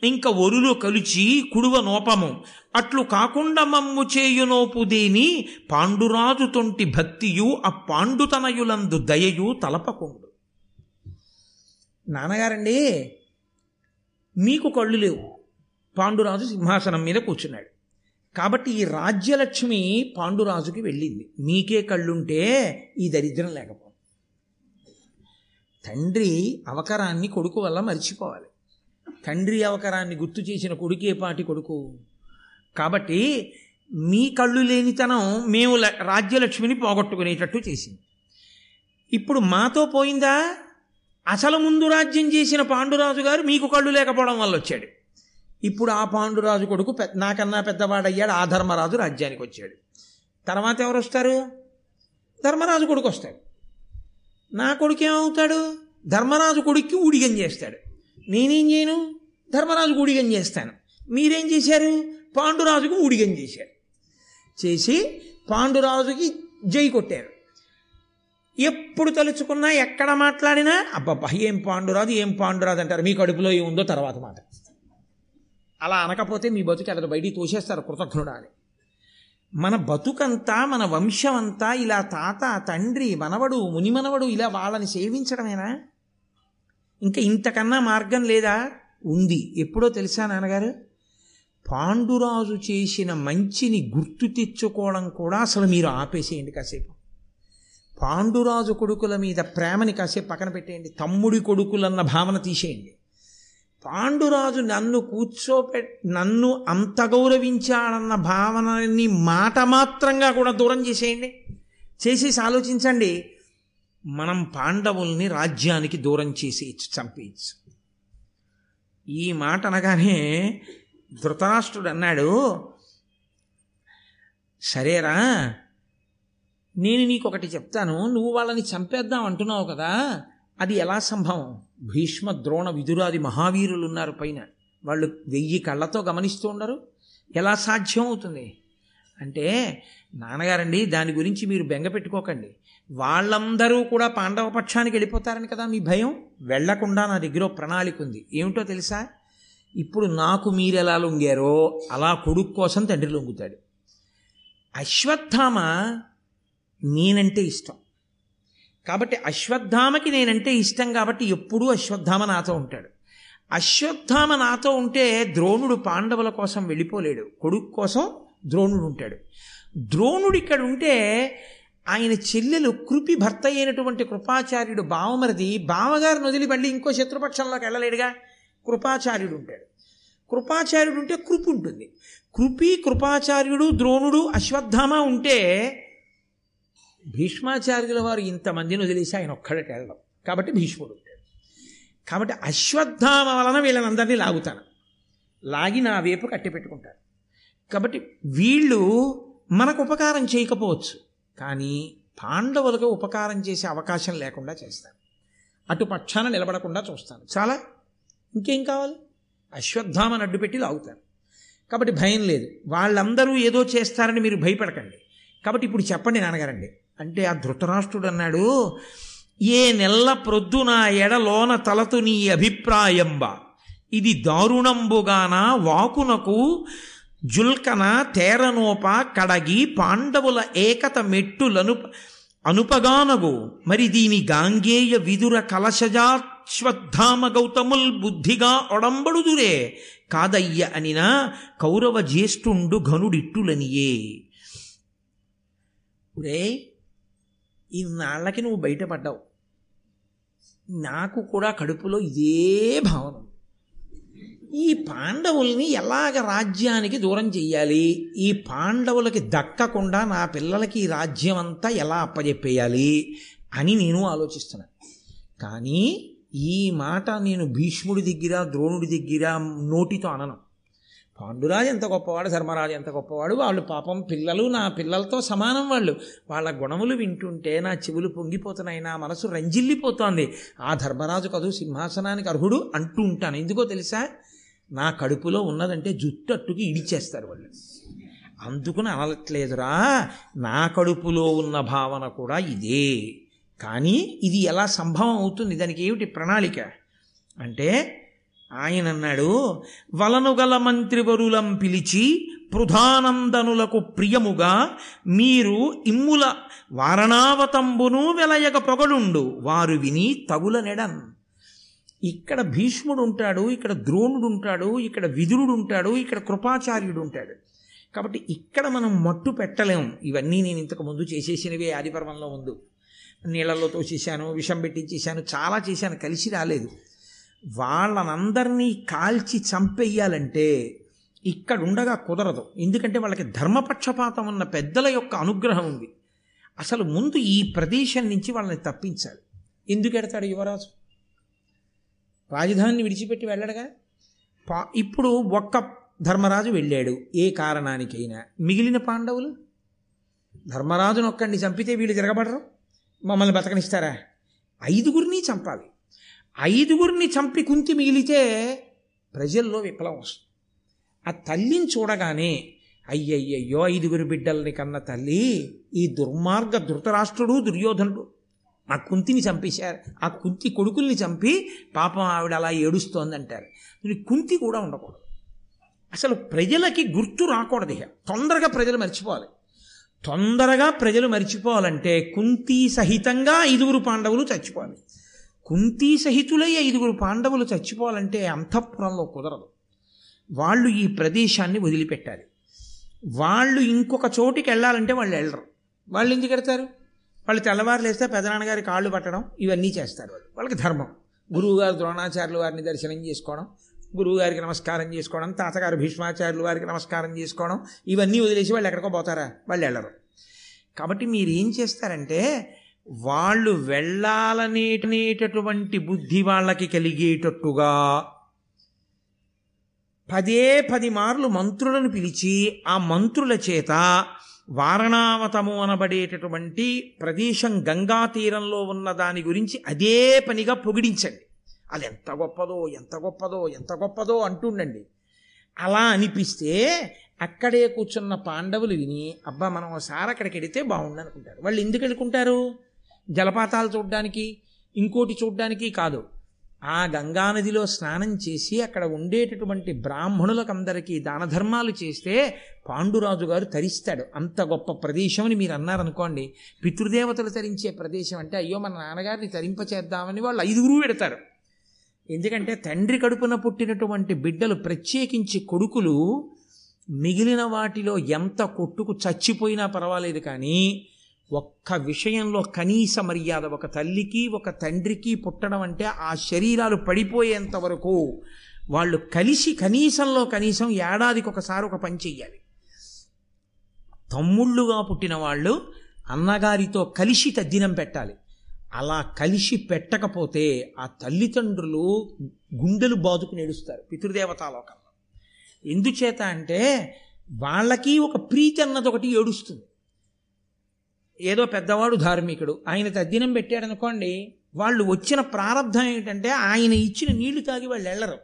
[SPEAKER 1] ఇంక ఒరులు కలిచి కుడువ నోపము. అట్లు కాకుండా మమ్ము చేయునోపు దేని? పాండురాజు తొంటి భక్తియు ఆ పాండుతనయులందు దయయు తలపకుండు. నాన్నగారండి మీకు కళ్ళు లేవు. పాండురాజు సింహాసనం మీద కూర్చున్నాడు. కాబట్టి ఈ రాజ్యలక్ష్మి పాండురాజుకి వెళ్ళింది. మీకే కళ్ళుంటే ఈ దరిద్రం లేకపో తండ్రి అవకరాన్ని కొడుకు వల్ల మర్చిపోవాలి. తండ్రి అవకరాన్ని గుర్తు చేసిన కొడుకే పాటి కొడుకు. కాబట్టి మీ కళ్ళు లేనితనం మేము రాజ్యలక్ష్మిని పోగొట్టుకునేటట్టు చేసింది. ఇప్పుడు మాతో పోయిందా? అసలు ముందు రాజ్యం చేసిన పాండురాజు గారు మీకు కళ్ళు లేకపోవడం వల్ల వచ్చాడు. ఇప్పుడు ఆ పాండురాజు కొడుకు నాకన్నా పెద్దవాడయ్యాడు ఆ ధర్మరాజు రాజ్యానికి వచ్చాడు. తర్వాత ఎవరు వస్తారు? ధర్మరాజు కొడుకు వస్తాడు. నా కొడుకు ఏమవుతాడు? ధర్మరాజు కొడుక్కి ఊడిగం చేస్తాడు. నేనేం చేయను? ధర్మరాజుకు ఊడిగం చేస్తాను. మీరేం చేశారు? పాండురాజుకు ఊడిగం చేశారు. చేసి పాండురాజుకి జై కొట్టారు. ఎప్పుడు తలుచుకున్నా ఎక్కడ మాట్లాడినా అబ్బబ్బా ఏం పాండురాదు ఏం పాండురాదు అంటారు. మీ కడుపులో ఏముందో తర్వాత మాట. అలా అనకపోతే మీ బతుకు అతడు బయటికి తోసేస్తారు కృతజ్ఞుడా అని మన బతుకంతా మన వంశం అంతా ఇలా తాత తండ్రి మనవడు మునిమనవడు ఇలా వాళ్ళని సేవించడమేనా? ఇంకా ఇంతకన్నా మార్గం లేదా? ఉంది. ఎప్పుడో తెలుసా నాన్నగారు? పాండురాజు చేసిన మంచిని గుర్తు తెచ్చుకోవడం కూడా అసలు మీరు ఆపేసేయండి కాసేపు. పాండురాజు కొడుకుల మీద ప్రేమని కాసేపు పక్కన పెట్టేయండి. తమ్ముడి కొడుకులన్న భావన తీసేయండి. పాండురాజు నన్ను కూర్చోపె నన్ను అంత గౌరవించాడన్న భావనని మాట మాత్రంగా కూడా దూరం చేసేయండి. చేసేసి ఆలోచించండి. మనం పాండవుల్ని రాజ్యానికి దూరం చేసేయచ్చు చంపేయచ్చు. ఈ మాట అనగానే ధృతరాష్ట్రుడు అన్నాడు సరేరా నేను నీకు ఒకటి చెప్తాను. నువ్వు వాళ్ళని చంపేద్దాం అంటున్నావు కదా అది ఎలా సంభవం? భీష్మ ద్రోణ విదురాది మహావీరులు ఉన్నారు పైన. వాళ్ళు వెయ్యి కళ్ళతో గమనిస్తూ ఉండరు. ఎలా సాధ్యం అవుతుంది? అంటే నాన్నగారండి దాని గురించి మీరు బెంగ పెట్టుకోకండి. వాళ్ళందరూ కూడా పాండవ పక్షానికి వెళ్ళిపోతారని కదా మీ భయం? వెళ్ళకుండా నా దగ్గర ప్రణాళిక ఉంది. ఏమిటో తెలుసా? ఇప్పుడు నాకు మీరు ఎలా లొంగారో అలా కొడుకు కోసం తండ్రి లొంగుతాడు. అశ్వత్థామ నేనంటే ఇష్టం. కాబట్టి అశ్వత్థామకి నేనంటే ఇష్టం కాబట్టి ఎప్పుడూ అశ్వత్థామ నాతో ఉంటాడు. అశ్వత్థామ నాతో ఉంటే ద్రోణుడు పాండవుల కోసం వెళ్ళిపోలేడు. కొడుకు కోసం ద్రోణుడు ఉంటాడు. ద్రోణుడు ఇక్కడ ఉంటే ఆయన చెల్లెలు కృపి భర్త అయినటువంటి కృపాచార్యుడు బావమరిది బావగారిని వదిలి మళ్ళీ ఇంకో శత్రుపక్షంలోకి వెళ్ళలేడుగా. కృపాచార్యుడు ఉంటాడు. కృపాచార్యుడు ఉంటే కృపి ఉంటుంది. కృపి కృపాచార్యుడు ద్రోణుడు అశ్వత్థామ ఉంటే భీష్మాచార్యుల వారు ఇంతమందిని వదిలేసి ఆయన ఒక్కడే వెళ్ళడం కాబట్టి భీష్ముడు కాబట్టి అశ్వత్థామ వలన వీళ్ళనందరినీ లాగుతాను లాగి నా వైపు కట్టి పెట్టుకుంటారు. కాబట్టి వీళ్ళు మనకు ఉపకారం చేయకపోవచ్చు. కానీ పాండవులకు ఉపకారం చేసే అవకాశం లేకుండా చేస్తాను అటు పక్షాన నిలబడకుండా చూస్తాను చాలా ఇంకేం కావాలి? అశ్వత్థామని అడ్డుపెట్టి లాగుతాను కాబట్టి భయం లేదు. వాళ్ళందరూ ఏదో చేస్తారని మీరు భయపడకండి. కాబట్టి ఇప్పుడు చెప్పండి నాన్నగారండి. అంటే ఆ ధృతరాష్ట్రుడు అన్నాడు ఏ నెల్ల ప్రొద్దున ఎడలోన తలతు నీ అభిప్రాయంబ. ఇది దారుణంబుగాన వాకునకు జుల్కన తేరనోప కడగి పాండవుల ఏకత మెట్టులను అనుపగానగు. మరి దీని గాంగేయ విదుర కలశజాశ్వత్థామ గౌతముల్ బుద్ధిగా ఒడంబడుదురే. కాదయ్య అనిన కౌరవ జ్యేష్ఠుండు ఘనుడిట్టులనియే. ఒరే ఇన్నాళ్ళకి నువ్వు బయటపడ్డావు. నాకు కూడా కడుపులో ఇదే భావన ఈ పాండవుల్ని ఎలాగ రాజ్యానికి దూరం చెయ్యాలి? ఈ పాండవులకి దక్కకుండా నా పిల్లలకి ఈ రాజ్యం అంతా ఎలా అప్పజెప్పేయాలి అని నేను ఆలోచిస్తున్నాను. కానీ ఈ మాట నేను భీష్ముడి దగ్గర ద్రోణుడి దగ్గర నోటితో అనను. పాండురాజు ఎంత గొప్పవాడు ధర్మరాజు ఎంత గొప్పవాడు వాళ్ళు పాపం పిల్లలు నా పిల్లలతో సమానం వాళ్ళు. వాళ్ళ గుణములు వింటుంటే నా చెవులు పొంగిపోతున్నాయి నా మనసు రంజిల్లిపోతోంది. ఆ ధర్మరాజు కదూ సింహాసనానికి అర్హుడు అంటూ ఉంటాను. ఎందుకో తెలుసా? నా కడుపులో ఉన్నదంటే జుట్టట్టుకి ఇడిచేస్తారు వాళ్ళు. అందుకుని అనట్లేదురా నా కడుపులో ఉన్న భావన కూడా ఇదే. కానీ ఇది ఎలా సంభవం అవుతుంది? దానికి ఏమిటి ప్రణాళిక? అంటే ఆయన అన్నాడు వలనుగల మంత్రివరులం పిలిచి ప్రధానందనులకు ప్రియముగా మీరు ఇమ్ముల వారణావతంబును వెలయగ పొగడుండు. వారు విని తగుల నెడన్. ఇక్కడ భీష్ముడు ఉంటాడు ఇక్కడ ద్రోణుడు ఉంటాడు ఇక్కడ విదురుడు ఉంటాడు ఇక్కడ కృపాచార్యుడు ఉంటాడు కాబట్టి ఇక్కడ మనం మట్టు పెట్టలేం. ఇవన్నీ నేను ఇంతకు ముందు చేసేసినవే ఆదిపర్వంలో ముందు. నీళ్ళల్లో తోసేసాను విషం పెట్టించేశాను చాలా చేశాను కలిసి రాలేదు. వాళ్ళనందరినీ కాల్చి చంపేయాలంటే ఇక్కడ ఉండగా కుదరదు. ఎందుకంటే వాళ్ళకి ధర్మపక్షపాతం ఉన్న పెద్దల యొక్క అనుగ్రహం ఉంది. అసలు ముందు ఈ ప్రదేశం నుంచి వాళ్ళని తప్పించాలి. ఎందుకు ఎడతాడు యువరాజు? రాజధానిని విడిచిపెట్టి వెళ్ళడగా? పా ఇప్పుడు ఒక్క ధర్మరాజు వెళ్ళాడు ఏ కారణానికైనా. మిగిలిన పాండవులు? ధర్మరాజును ఒక్కడిని చంపితే వీళ్ళు తిరగబడరు. మమ్మల్ని బతకనిస్తారా? ఐదుగురిని చంపాలి. ఐదుగురిని చంపి కుంతి మిగిలితే ప్రజల్లో విప్లవం వస్తుంది. ఆ తల్లిని చూడగానే అయ్యయ్యయ్యో ఐదుగురు బిడ్డల్ని కన్న తల్లి ఈ దుర్మార్గ ధృతరాష్ట్రుడు దుర్యోధనుడు ఆ కుంతిని చంపేశారు. ఆ కుంతి కొడుకుల్ని చంపి పాపం ఆవిడ అలా ఏడుస్తోంది అంటారు కుంతి కూడా ఉండకూడదు. అసలు ప్రజలకి గుర్తు రాకూడదు ఇక తొందరగా ప్రజలు మర్చిపోవాలి. తొందరగా ప్రజలు మర్చిపోవాలంటే కుంతి సహితంగా ఐదుగురు పాండవులు చచ్చిపోవాలి. కుంతీ సహితులై ఐదుగురు పాండవులు చచ్చిపోవాలంటే అంతఃపురంలో కుదరదు. వాళ్ళు ఈ ప్రదేశాన్ని వదిలిపెట్టాలి. వాళ్ళు ఇంకొక చోటికి వెళ్ళాలంటే వాళ్ళు వెళ్ళరు. వాళ్ళు ఎందుకు వెళ్తారు? వాళ్ళు తెల్లవారు లేస్తే పెదనాన్నగారి కాళ్ళు పట్టడం ఇవన్నీ చేస్తారు వాళ్ళు. వాళ్ళకి ధర్మం. గురువుగారు ద్రోణాచార్యులు వారిని దర్శనం చేసుకోవడం గురువుగారికి నమస్కారం చేసుకోవడం తాతగారు భీష్మాచార్యులు వారికి నమస్కారం చేసుకోవడం ఇవన్నీ వదిలేసి వాళ్ళు ఎక్కడికో పోతారా? వాళ్ళు వెళ్ళరు. కాబట్టి మీరు ఏం చేస్తారంటే వాళ్ళు వెళ్ళాలనేటటువంటి బుద్ధి వాళ్ళకి కలిగేటట్టుగా పదే పది మార్లు మంత్రులను పిలిచి ఆ మంత్రుల చేత వారణావతము అనబడేటటువంటి ప్రదేశం గంగా తీరంలో ఉన్న దాని గురించి అదే పనిగా పొగిడించండి. అది ఎంత గొప్పదో ఎంత గొప్పదో ఎంత గొప్పదో అంటుండండి. అలా అనిపిస్తే అక్కడే కూర్చున్న పాండవులు విని అబ్బా మనం ఒకసారి అక్కడికి వెడితే బాగుండు అనుకుంటారు వాళ్ళు ఎందుకు వెళ్ళుకుంటారు జలపాతాలు చూడడానికి ఇంకోటి చూడడానికి కాదు. ఆ గంగానదిలో స్నానం చేసి అక్కడ ఉండేటటువంటి బ్రాహ్మణులకందరికీ దాన ధర్మాలు చేస్తే పాండురాజు గారు తరిస్తాడు. అంత గొప్ప ప్రదేశం అని మీరు అన్నారనుకోండి పితృదేవతలు తరించే ప్రదేశం అంటే అయ్యో మన నాన్నగారిని తరింపచేద్దామని వాళ్ళు ఐదుగురు పెడతారు. ఎందుకంటే తండ్రి కడుపున పుట్టినటువంటి బిడ్డలు ప్రత్యేకించి కొడుకులు మిగిలిన వాటిలో ఎంత కొట్టుకు చచ్చిపోయినా పర్వాలేదు కానీ ఒక్క విషయంలో కనీస మర్యాద ఒక తల్లికి ఒక తండ్రికి పుట్టడం అంటే ఆ శరీరాలు పడిపోయేంత వరకు వాళ్ళు కలిసి కనీసంలో కనీసం ఏడాదికి ఒకసారి ఒక పని చెయ్యాలి. తమ్ముళ్ళుగా పుట్టిన వాళ్ళు అన్నగారితో కలిసి తద్దినం పెట్టాలి. అలా కలిసి పెట్టకపోతే ఆ తల్లిదండ్రులు గుండెలు బాదుకు ఏడుస్తారు పితృదేవతాలోకంలో ఎందుచేత అంటే వాళ్ళకి ఒక ప్రీతి అన్నది ఒకటి ఏడుస్తుంది. ఏదో పెద్దవాడు ధార్మికుడు. ఆయన తద్దినం పెట్టాడనుకోండి వాళ్ళు వచ్చిన ప్రారంధం ఏంటంటే ఆయన ఇచ్చిన నీళ్ళు తాగి వాళ్ళు వెళ్ళరు.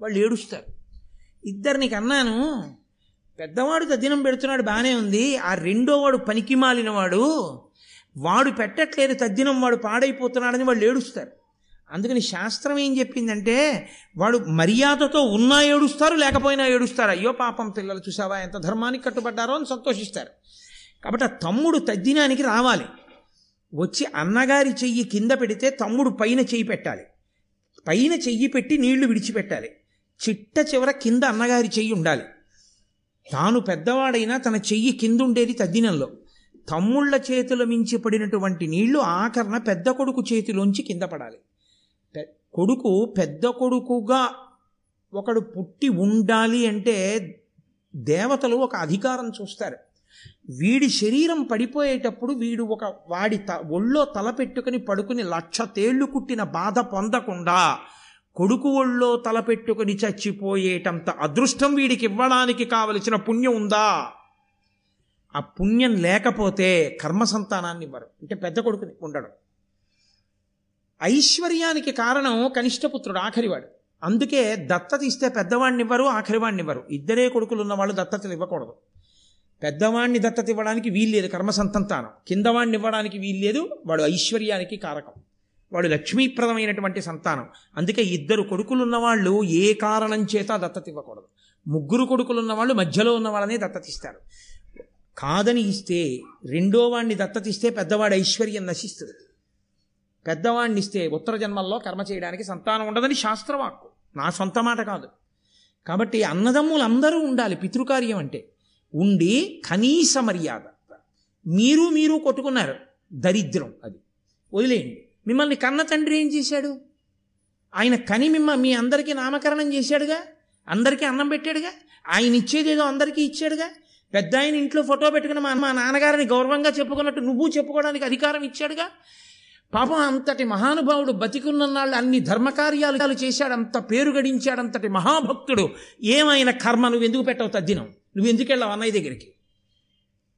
[SPEAKER 1] వాళ్ళు ఏడుస్తారు. ఇద్దరిని కన్నాను పెద్దవాడు తద్దినం పెడుతున్నాడు బాగానే ఉంది ఆ రెండో వాడు పనికి మాలినవాడు వాడు పెట్టట్లేదు తద్దినం వాడు పాడైపోతున్నాడని వాళ్ళు ఏడుస్తారు. అందుకని శాస్త్రం ఏం చెప్పిందంటే వాడు మర్యాదతో ఉన్నా ఏడుస్తారు లేకపోయినా ఏడుస్తారు. అయ్యో పాపం పిల్లలు చూసావా ఎంత ధర్మానికి కట్టుబడ్డారో అని సంతోషిస్తారు. కాబట్టి ఆ తమ్ముడు తద్దినానికి రావాలి. వచ్చి అన్నగారి చెయ్యి కింద పెడితే తమ్ముడు పైన చెయ్యి పెట్టాలి. పైన చెయ్యి పెట్టి నీళ్ళు విడిచిపెట్టాలి. చిట్ట చివర కింద అన్నగారి చెయ్యి ఉండాలి. తాను పెద్దవాడైనా తన చెయ్యి కింద ఉండేది తద్దినంలో. తమ్ముళ్ళ చేతుల మించి పడినటువంటి నీళ్ళు ఆకరణ పెద్ద కొడుకు చేతిలోంచి కింద పడాలి. కొడుకు పెద్ద కొడుకుగా ఒకడు పుట్టి ఉండాలి అంటే దేవతలు ఒక అధికారం చూస్తారు. వీడి శరీరం పడిపోయేటప్పుడు వీడు ఒక వాడి త ఒళ్ళో తల పెట్టుకుని పడుకుని లక్ష తేళ్ళు కుట్టిన బాధ పొందకుండా కొడుకు ఒళ్ళో తల పెట్టుకుని చచ్చిపోయేటంత అదృష్టం వీడికి ఇవ్వడానికి కావలసిన పుణ్యం ఉందా? ఆ పుణ్యం లేకపోతే కర్మ సంతానాన్ని ఇవ్వరు. అంటే పెద్ద కొడుకుని ఉండడం. ఐశ్వర్యానికి కారణం కనిష్టపుత్రుడు ఆఖరివాడు. అందుకే దత్తత ఇస్తే పెద్దవాడిని ఇవ్వరు ఆఖరివాడిని ఇవ్వరు ఇద్దరే కొడుకులు ఉన్నవాళ్ళు దత్తతలు ఇవ్వకూడదు. పెద్దవాణ్ణి దత్తత ఇవ్వడానికి వీల్లేదు కర్మ సంతంతానం. కిందవాడిని ఇవ్వడానికి వీల్లేదు వాడు ఐశ్వర్యానికి కారకం. వాడు లక్ష్మీప్రదమైనటువంటి సంతానం. అందుకే ఇద్దరు కొడుకులు ఉన్నవాళ్ళు ఏ కారణం చేత దత్తత ఇవ్వకూడదు. ముగ్గురు కొడుకులు ఉన్నవాళ్ళు మధ్యలో ఉన్న వాళ్ళనే దత్తతిస్తారు కాదని ఇస్తే రెండో వాణ్ణి దత్తతిస్తే పెద్దవాడి ఐశ్వర్యం నశిస్తుంది. పెద్దవాణ్ణి ఇస్తే ఉత్తర జన్మల్లో కర్మ చేయడానికి సంతానం ఉండదని శాస్త్రవాక్కు. నా సొంత మాట కాదు. కాబట్టి అన్నదమ్ములు అందరూ ఉండాలి. పితృకార్యం అంటే ఉండి కనీస మర్యాద. మీరు మీరు కొట్టుకున్నారు. దరిద్రం అది. వదిలేయండి. మిమ్మల్ని కన్న తండ్రి ఏం చేశాడు? ఆయన కని మిమ్మ మీ అందరికీ నామకరణం చేశాడుగా? అందరికీ అన్నం పెట్టాడుగా? ఆయన ఇచ్చేదేదో అందరికీ ఇచ్చాడుగా? పెద్ద ఆయన ఇంట్లో ఫోటో పెట్టుకుని మా మా నాన్నగారిని గౌరవంగా చెప్పుకున్నట్టు నువ్వు చెప్పుకోవడానికి అధికారం ఇచ్చాడుగా? పాపం అంతటి మహానుభావుడు బతికున్ననాళ్ళు అన్ని ధర్మకార్యాలు చేశాడు అంత పేరు గడించాడు అంతటి మహాభక్తుడు. ఏమైనా కర్మ నువ్వు ఎందుకు పెట్టవు తద్దినం? నువ్వు ఎందుకు వెళ్ళావు అన్నయ్య దగ్గరికి?